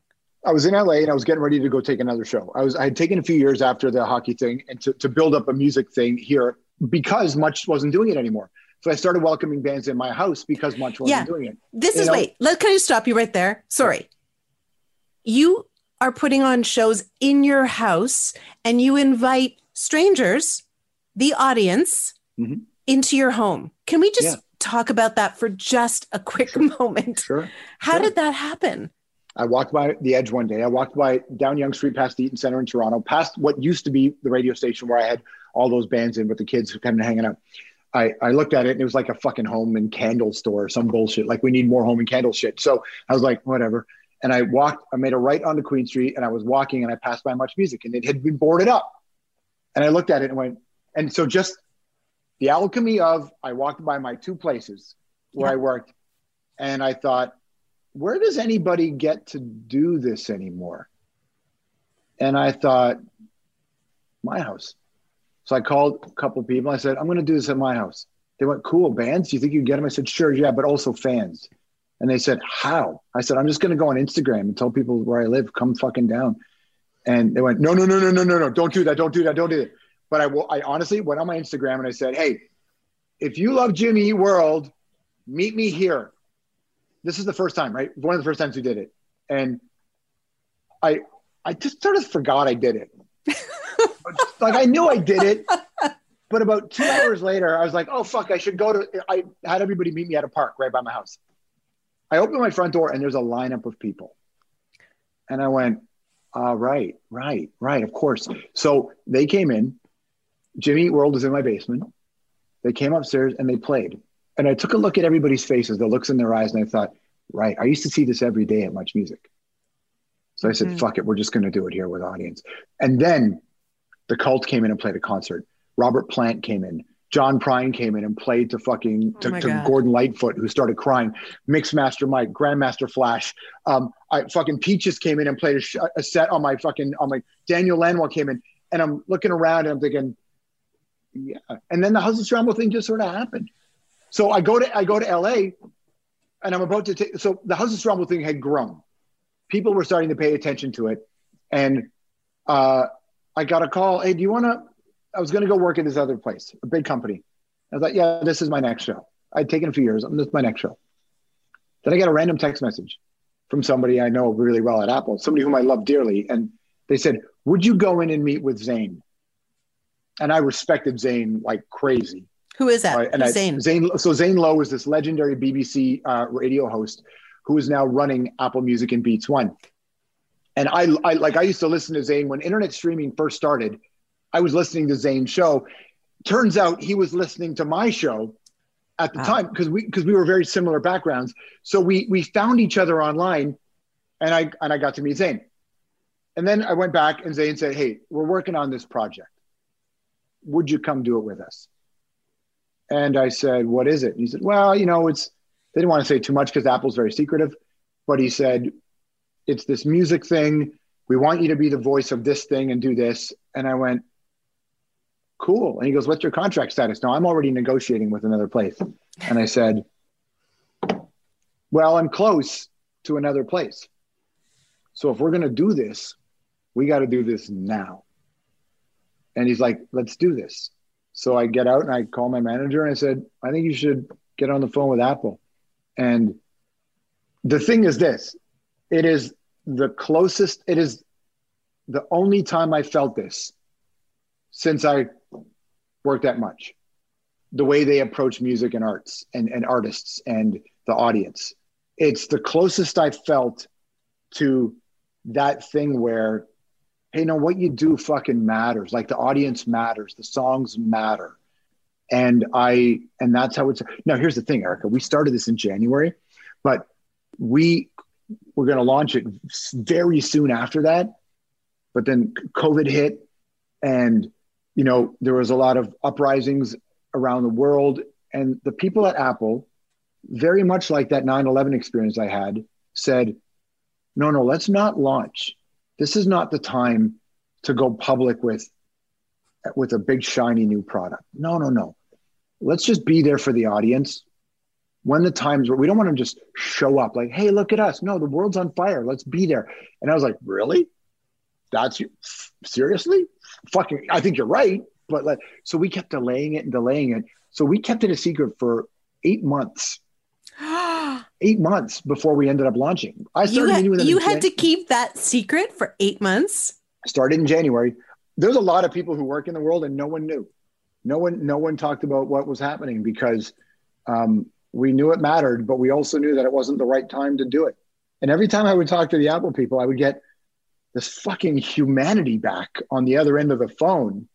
Speaker 4: I was in LA and I was getting ready to go take another show. I was I had taken a few years after the hockey thing and to, to build up a music thing here because much wasn't doing it anymore. So I started welcoming bands in my house because much wasn't
Speaker 6: Yeah.
Speaker 4: doing it.
Speaker 6: This
Speaker 4: You
Speaker 6: is
Speaker 4: know?
Speaker 6: wait. Let can I stop you right there? Sorry. You are putting on shows in your house and you invite strangers, the audience,
Speaker 4: Mhm.
Speaker 6: into your home. Can we just
Speaker 4: Yeah.
Speaker 6: talk about that for just a quick <laughs> moment?
Speaker 4: Sure.
Speaker 6: How
Speaker 4: Sure.
Speaker 6: did that happen?
Speaker 4: I walked by the edge one day. I walked by down Yonge Street past the Eaton Center in Toronto, past what used to be the radio station where I had all those bands in with the kids who kind of hanging out. I, I looked at it and it was like a fucking home and candle store or some bullshit. Like we need more home and candle shit. So I was like, whatever. And I walked, I made a right onto Queen Street and I was walking and I passed by Much Music and it had been boarded up. And I looked at it and went, and so just the alchemy of I walked by my two places where I worked and I thought, where does anybody get to do this anymore? And I thought, my house. So I called a couple people. I said, I'm going to do this at my house. They went, cool, bands. Do you think you can get them? I said, sure, yeah, but also fans. And they said, how? I said, I'm just going to go on Instagram and tell people where I live, come fucking down. And they went, no, no, no, no, no, no, no, don't do that, don't do that, don't do that. But I, I honestly went on my Instagram and I said, hey, if you love Jimmy World, meet me here. This is the first time, right? One of the first times we did it. And I I just sort of forgot I did it. <laughs> like I knew I did it, but about two hours later, I was like, oh fuck, I should go to I had everybody meet me at a park right by my house. I opened my front door and there's a lineup of people. And I went, uh, right, right, right, of course. So they came in. Jimmy World is in my basement. They came upstairs and they played. And I took a look at everybody's faces, the looks in their eyes, and I thought, right, I used to see this every day at Much Music. So I said,
Speaker 6: Mhm.
Speaker 4: fuck it, we're just going to do it here with audience. And then the cult came in and played a concert. Robert Plant came in. John Prine came in and played to fucking
Speaker 6: Oh
Speaker 4: to,
Speaker 6: my
Speaker 4: to Gordon Lightfoot, who started crying. Mixmaster Mike, Grandmaster Flash. Um, I fucking Peaches came in and played a, sh- a set on my fucking on my Daniel Lanois came in, and I'm looking around and I'm thinking, yeah. And then the of Strombo thing just sort of happened. So I go to I go to LA, and I'm about to take. So the House of Strombo thing had grown. People were starting to pay attention to it, and uh, I got a call. Hey, do you want to? I was going to go work at this other place, a big company. I was like, yeah, this is my next show. I'd taken a few years. This is my next show. Then I got a random text message from somebody I know really well at Apple, somebody whom I love dearly, and they said, "Would you go in and meet with Zane?" And I respected Zane like crazy.
Speaker 6: Who is that?
Speaker 4: Right, and
Speaker 6: Zane?
Speaker 4: Zane. So Zane Lowe is this legendary BBC uh, radio host who is now running Apple Music and Beats One. And I, I like I used to listen to Zane when internet streaming first started. I was listening to Zane's show. Turns out he was listening to my show at the
Speaker 6: Wow.
Speaker 4: time because we because we were very similar backgrounds. So we we found each other online, and I and I got to meet Zane. And then I went back and Zane said, "Hey, we're working on this project. Would you come do it with us?" And I said, What is it? And he said, Well, you know, it's, they didn't want to say too much because Apple's very secretive. But he said, It's this music thing. We want you to be the voice of this thing and do this. And I went, Cool. And he goes, What's your contract status? No, I'm already negotiating with another place. And I said, Well, I'm close to another place. So if we're going to do this, we got to do this now. And he's like, Let's do this. So I get out and I call my manager and I said, I think you should get on the phone with Apple. And the thing is this it is the closest, it is the only time I felt this since I worked that much. The way they approach music and arts and, and artists and the audience. It's the closest I felt to that thing where hey, no, what you do fucking matters. Like the audience matters, the songs matter. And I, and that's how it's now. Here's the thing, Erica. We started this in January, but we were going to launch it very soon after that. But then COVID hit, and you know there was a lot of uprisings around the world, and the people at Apple, very much like that 9/11 experience I had, said, "No, no, let's not launch this is not the time to go public with with a big shiny new product. No, no, no. Let's just be there for the audience when the times where we don't want to just show up like, hey, look at us. No, the world's on fire. Let's be there. And I was like, really? That's? Seriously? Fucking, I think you're right. But like, so we kept delaying it and delaying it. So we kept it a secret for eight months. Eight months before we ended up launching. I started
Speaker 6: you,
Speaker 4: meeting with them
Speaker 6: you had to keep that secret for eight months.
Speaker 4: started in January. There's a lot of people who work in the world and no one knew. No one, no one talked about what was happening because um, we knew it mattered, but we also knew that it wasn't the right time to do it. And every time I would talk to the Apple people, I would get this fucking humanity back on the other end of the phone.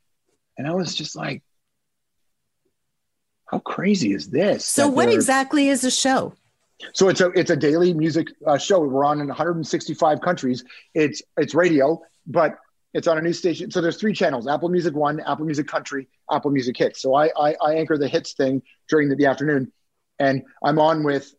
Speaker 4: And I was just like, how crazy is this?
Speaker 6: So, what exactly is a show?
Speaker 4: So it's a it's a daily music uh, show. We're on in 165 countries. It's it's radio, but it's on a new station. So there's three channels: Apple Music One, Apple Music Country, Apple Music Hits. So I I, I anchor the hits thing during the, the afternoon, and I'm on with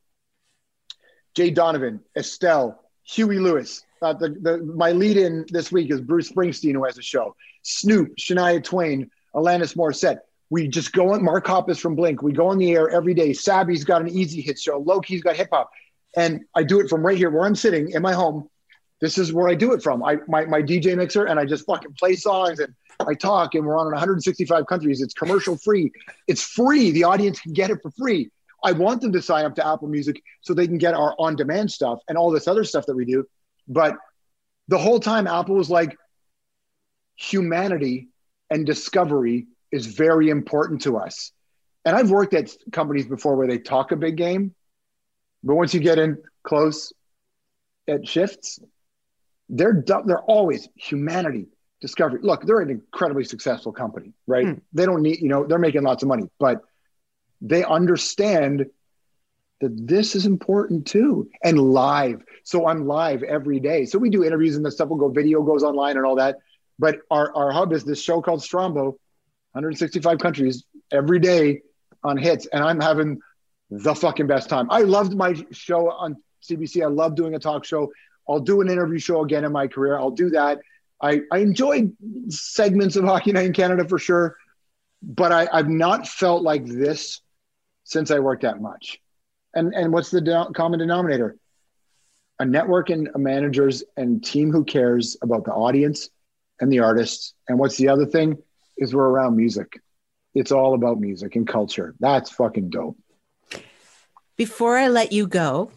Speaker 4: Jay Donovan, Estelle, Huey Lewis. Uh, the, the my lead in this week is Bruce Springsteen, who has a show. Snoop, Shania Twain, Alanis Morissette. We just go on. Mark Hoppus from Blink. We go on the air every day. Sabby's got an easy hit show. Loki's got hip hop, and I do it from right here where I'm sitting in my home. This is where I do it from. I my my DJ mixer, and I just fucking play songs and I talk. And we're on in 165 countries. It's commercial free. It's free. The audience can get it for free. I want them to sign up to Apple Music so they can get our on demand stuff and all this other stuff that we do. But the whole time, Apple was like, humanity and discovery is very important to us. And I've worked at companies before where they talk a big game, but once you get in close at shifts, they're they're always humanity, discovery. Look, they're an incredibly successful company, right?
Speaker 6: Hmm.
Speaker 4: They don't need, you know, they're making lots of money, but they understand that this is important too and live so i'm live every day so we do interviews and the stuff will go video goes online and all that but our, our hub is this show called strombo 165 countries every day on hits and i'm having the fucking best time. I loved my show on cbc i love doing a talk show. I'll do an interview show again in my career. I'll do that. I, I enjoyed segments of hockey night in canada for sure but I, i've not felt like this since i worked that much. And and what's the common denominator? A network and a managers and team who cares about the audience and the artists. And what's the other thing is we're around music. It's all about music and culture. That's fucking dope.
Speaker 6: Before I let you go,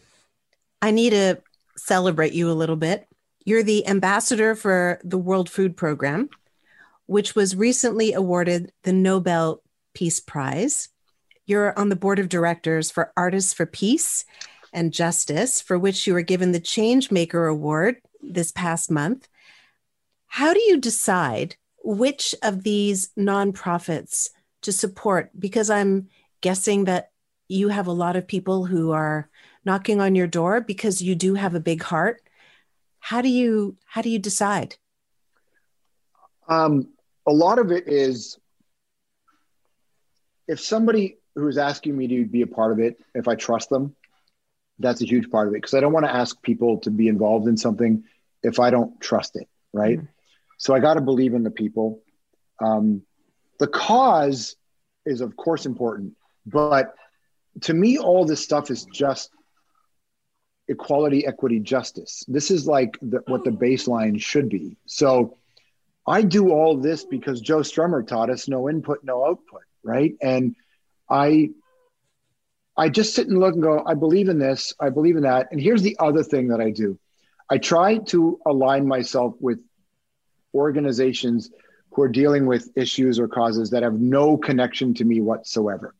Speaker 6: I need to celebrate you a little bit. You're the ambassador for the World Food Program, which was recently awarded the Nobel Peace Prize. You're on the board of directors for Artists for Peace and Justice, for which you were given the Changemaker Award this past month. How do you decide which of these nonprofits to support? Because I'm guessing that you have a lot of people who are knocking on your door because you do have a big heart. How do you how do you decide?
Speaker 4: Um, a lot of it is if somebody who's asking me to be a part of it, if I trust them, that's a huge part of it because I don't want to ask people to be involved in something if I don't trust it, right? So I got to believe in the people. Um, the cause is, of course, important, but to me, all this stuff is just equality, equity, justice. This is like the, what the baseline should be. So I do all this because Joe Strummer taught us no input, no output, right? And I I just sit and look and go, I believe in this, I believe in that. And here's the other thing that I do. I try to align myself with organizations who are dealing with issues or causes that have no connection to me whatsoever.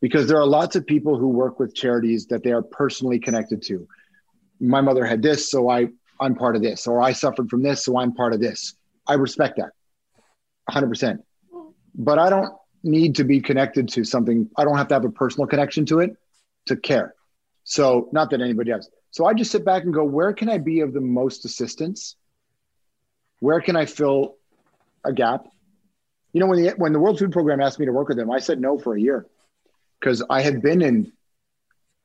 Speaker 4: Because there are lots of people who work with charities that they are personally connected to. My mother had this, so I I'm part of this, or I suffered from this, so I'm part of this. I respect that 100%. But I don't need to be connected to something. I don't have to have a personal connection to it to care. So, not that anybody else. So, I just sit back and go, where can I be of the most assistance? Where can I fill a gap? You know, when the when the World Food Program asked me to work with them, I said no for a year because I had been in,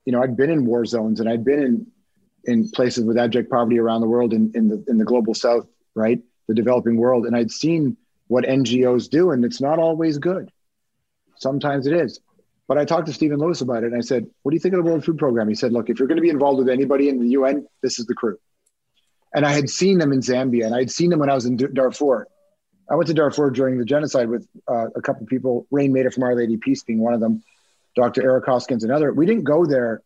Speaker 4: you know, I'd been in war zones and I'd been in in places with abject poverty around the world in, in the in the global south, right? The developing world. And I'd seen what NGOs do, and it's not always good. Sometimes it is. But I talked to Stephen Lewis about it, and I said, "What do you think of the World Food Program?" He said, "Look, if you're going to be involved with anybody in the UN, this is the crew." And I had seen them in Zambia, and I had seen them when I was in Darfur. I went to Darfur during the genocide with uh, a couple of people, Raine Maida from Our Lady Peace being one of them, Dr. Eric Hoskins, another. We didn't go there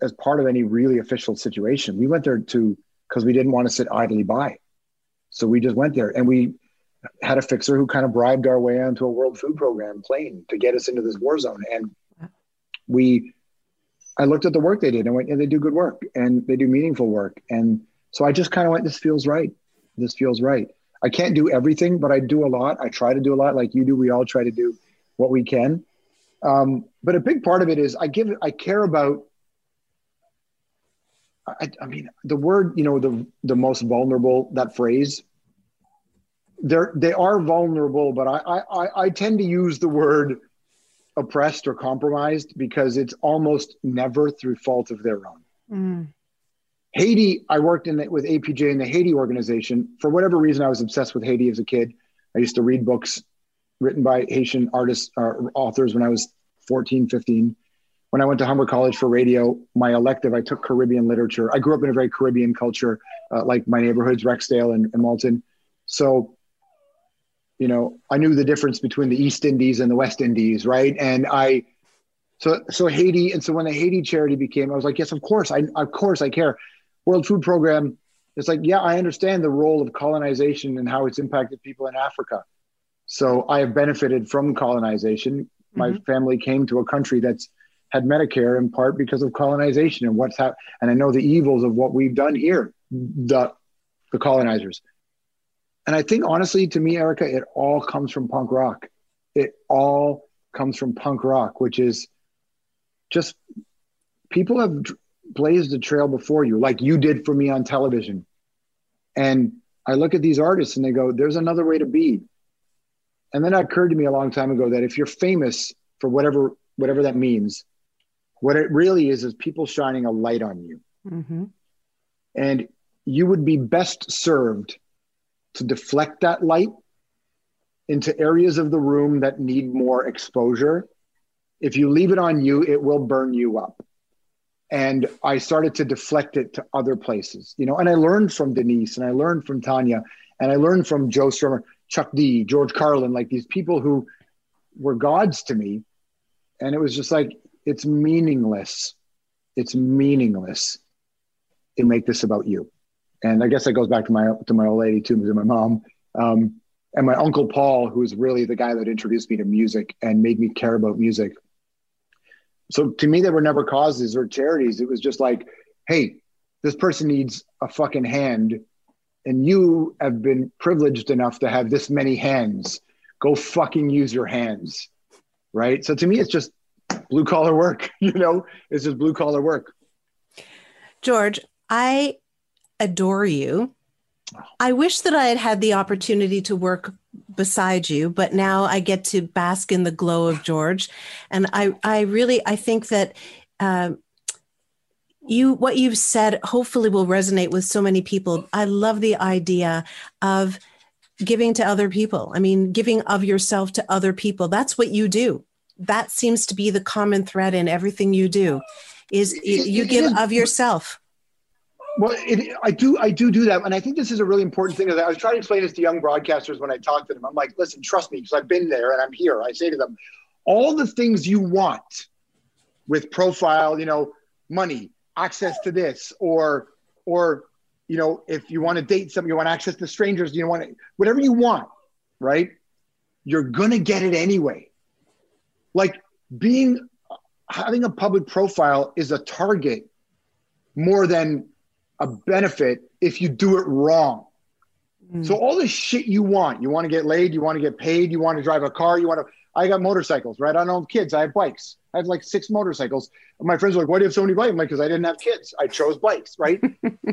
Speaker 4: as part of any really official situation. We went there to because we didn't want to sit idly by. So we just went there and we had a fixer who kind of bribed our way onto a World Food Program plane to get us into this war zone. And we, I looked at the work they did and went, yeah, they do good work and they do meaningful work. And so I just kind of went, this feels right. This feels right. I can't do everything, but I do a lot. I try to do a lot like you do. We all try to do what we can. Um, but a big part of it is I give, I care about I, I, mean, the word, you know, the the most vulnerable, that phrase, they're they are vulnerable, but I I I tend to use the word oppressed or compromised because it's almost never through fault of their own. Mm. Haiti, I worked in it with APJ in the Haiti organization. For whatever reason, I was obsessed with Haiti as a kid. I used to read books written by Haitian artists or uh, authors when I was 14, 15 when I went to Humber College for radio, my elective, I took Caribbean literature. I grew up in a very Caribbean culture, uh, like my neighborhoods, Rexdale and, and Malton. So, you know, I knew the difference between the East Indies and the West Indies, right? And I, so so Haiti, and so when the Haiti charity became, I was like, yes, of course, I of course I care. World Food Program, it's like, yeah, I understand the role of colonization and how it's impacted people in Africa. So I have benefited from colonization. My mm-hmm. family came to a country that's had Medicare in part because of colonization and what's happened. And I know the evils of what we've done here, the the colonizers. And I think honestly, to me, Erica, it all comes from punk rock. It all comes from punk rock, which is just people have blazed a trail before you, like you did for me on television. And I look at these artists and they go, there's another way to be. And then it occurred to me a long time ago that if you're famous for whatever whatever that means, what it really is is people shining a light on you. Mm-hmm. And you would be best served to deflect that light into areas of the room that need more exposure. If you leave it on you, it will burn you up. And I started to deflect it to other places, you know. And I learned from Denise, and I learned from Tanya, and I learned from Joe Strummer, Chuck D, George Carlin, like these people who were gods to me. And it was just like it's meaningless. It's meaningless to make this about you. And I guess that goes back to my to my old lady too, to my mom. Um, and my uncle Paul, who's really the guy that introduced me to music and made me care about music. So to me, they were never causes or charities. It was just like, hey, this person needs a fucking hand, and you have been privileged enough to have this many hands. Go fucking use your hands, right? So to me, it's just blue collar work. <laughs> You know, it's just blue collar work.
Speaker 6: George, I adore you. I wish that I had had the opportunity to work beside you, but now I get to bask in the glow of George, and I, I really, I think that uh, you, what you've said, hopefully will resonate with so many people. I love the idea of giving to other people. I mean, giving of yourself to other people. That's what you do that seems to be the common thread in everything you do is you give of yourself
Speaker 4: well it, i do i do do that and i think this is a really important thing i was trying to explain this to young broadcasters when i talk to them. I'm like listen trust me because i've been there and i'm here. I say to them all the things you want with profile you know money access to this or or you know if you want to date somebody you want access to strangers you want to, whatever you want right? You're gonna get it anyway. Like being having a public profile is a target more than a benefit if you do it wrong. Mm. So all the shit you want, you want to get laid, you want to get paid, you want to drive a car, you want to. I got motorcycles, right? I don't have kids. I have bikes. I have like six motorcycles. My friends are like, "Why do you have so many bikes?" I'm like, "Because I didn't have kids. I chose bikes, right?"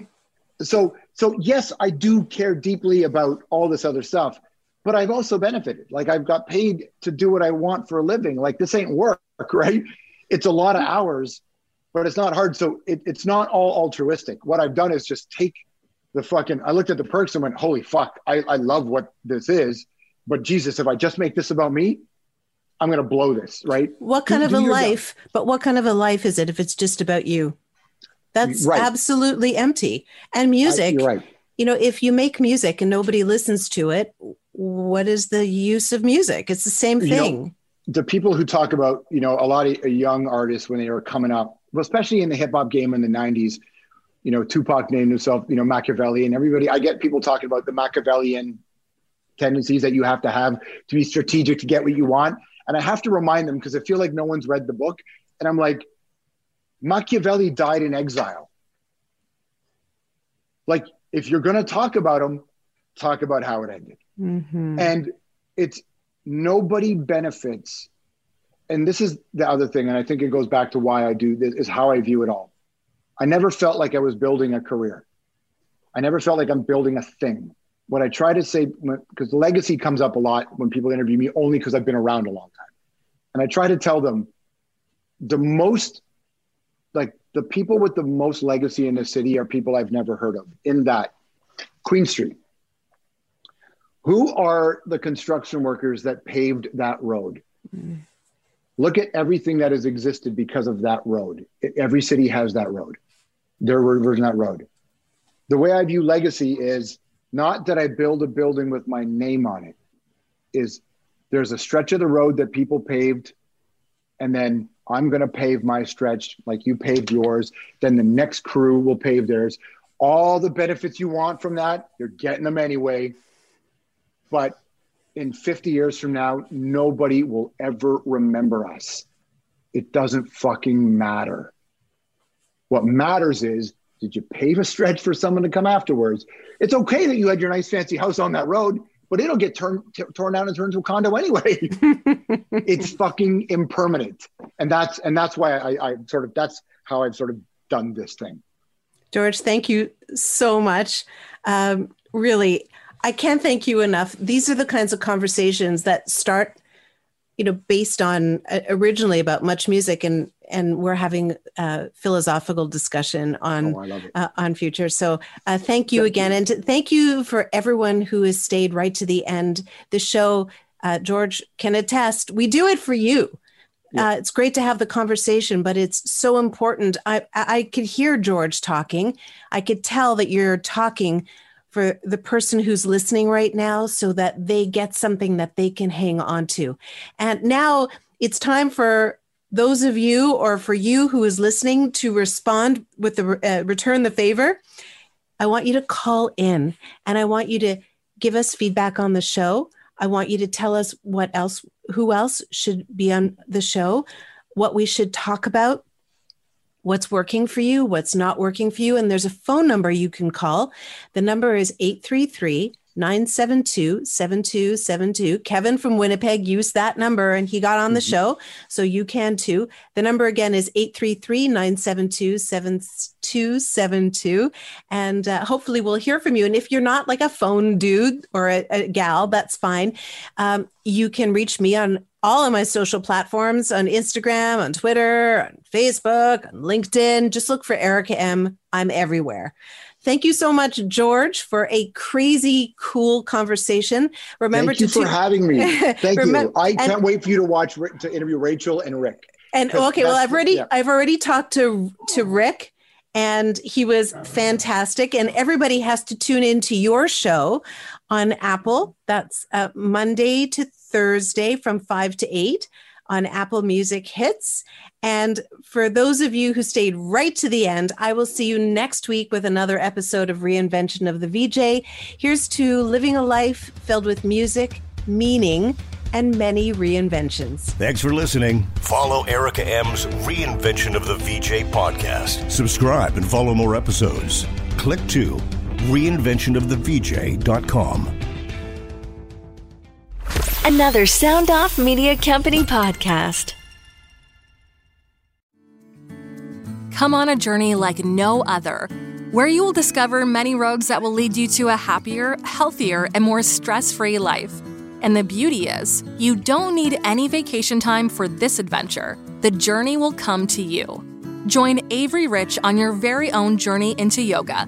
Speaker 4: <laughs> so, so yes, I do care deeply about all this other stuff, but I've also benefited. Like I've got paid to do what I want for a living. Like this ain't work, <laughs> right? It's a lot of hours, but it's not hard. So it, it's not all altruistic. What I've done is just take the fucking I looked at the perks and went, holy fuck, I, I love what this is. But Jesus, if I just make this about me, I'm gonna blow this, right?
Speaker 6: What kind
Speaker 4: Do-
Speaker 6: of
Speaker 4: do
Speaker 6: a life? But what kind of a life is it if it's just about you? That's
Speaker 4: Right.
Speaker 6: absolutely empty. And
Speaker 4: job. I-
Speaker 6: music,
Speaker 4: you're right.
Speaker 6: you know, if you make music and nobody listens to it, what is the use of music? It's the same
Speaker 4: You know,
Speaker 6: thing.
Speaker 4: the people who talk about you know a lot of young artists when they were coming up, well, especially in the hip hop game in the '90s. You know, Tupac named himself, you know, Machiavelli, and everybody. I get people talking about the Machiavellian tendencies that you have to have to be strategic to get what you want, and I have to remind them because I feel like no one's read the book, and I'm like, Machiavelli died in exile. Like, if you're going to talk about him, talk about how it ended
Speaker 6: Mhm.
Speaker 4: and it's nobody benefits and this is the other thing and i think it goes back to why i do this is how i view it all. I never felt like i was building a career. I never felt like i'm building a thing. What i try to say because legacy comes up a lot when people interview me only because i've been around a long time. And i try to tell them the most like the people with the most legacy in the city are people i've never heard of in that queen street. Who are the construction workers that paved that road? Mm. Look at everything that has existed because of that road. Every city has that road. Their version of that road. The way I view legacy is not that I build a building with my name on it. Is there's a stretch of the road that people paved, and then I'm going to pave my stretch like you paved yours. Then the next crew will pave theirs. All the benefits you want from that, you're getting them anyway but in 50 years from now, nobody will ever remember us. It doesn't fucking matter. What matters is did you pave a stretch for someone to come afterwards? It's okay that you had your nice fancy house on that road, but it'll get turned t- torn down and turned into a condo anyway. <laughs> it's fucking impermanent, and that's and that's why I, I sort of that's how I've sort of done this thing.
Speaker 6: George, thank you so much. Um, really, I can't thank you enough. These are the kinds of conversations that start, you know, based on uh, originally about much music, and and we're having a philosophical discussion on
Speaker 4: Oh, I love it.
Speaker 6: uh, on future. So uh, thank you again, and thank you for everyone who has stayed right to the end. The show, uh, George can attest, we do it for you. Uh, it's great to have the conversation, but it's so important. I I could hear George talking. I could tell that you're talking for the person who's listening right now, so that they get something that they can hang on to. And now it's time for those of you or for you who is listening to respond with the uh, return the favor. I want you to call in and I want you to give us feedback on the show. I want you to tell us what else, who else should be on the show, what we should talk about, what's working for you, what's not working for you. And there's a phone number you can call. The number is 833 972 7272. Kevin from Winnipeg used that number and he got on the show. So you can too. The number again is 833 972 7272. And uh, hopefully we'll hear from you. And if you're not like a phone dude or a, a gal, that's fine. Um, you can reach me on all of my social platforms on Instagram, on Twitter, on Facebook, on LinkedIn. Just look for Erica M. I'm everywhere. Thank you so much, George, for a crazy, cool conversation. Remember
Speaker 4: Thank you
Speaker 6: to
Speaker 4: for having me. <laughs> Thank you. I
Speaker 6: and-
Speaker 4: can't wait for you to watch to interview Rachel and Rick.
Speaker 6: And okay, well, I've already
Speaker 4: yeah.
Speaker 6: I've already talked to to Rick, and he was fantastic. And everybody has to tune into your show on Apple. That's uh, Monday to Thursday from five to eight on Apple Music Hits. And for those of you who stayed right to the end, I will see you next week with another episode of Reinvention of the VJ. Here's to living a life filled with music, meaning, and many reinventions.
Speaker 3: Thanks for listening.
Speaker 2: Follow Erica Ehm's Reinvention of the VJ podcast.
Speaker 3: Subscribe and follow more episodes. Click to reinventionofthevj.com.
Speaker 8: Another Sound Off Media Company podcast.
Speaker 9: Come on a journey like no other, where you will discover many roads that will lead you to a happier, healthier, and more stress free life. And the beauty is, you don't need any vacation time for this adventure. The journey will come to you. Join Avery Rich on your very own journey into yoga.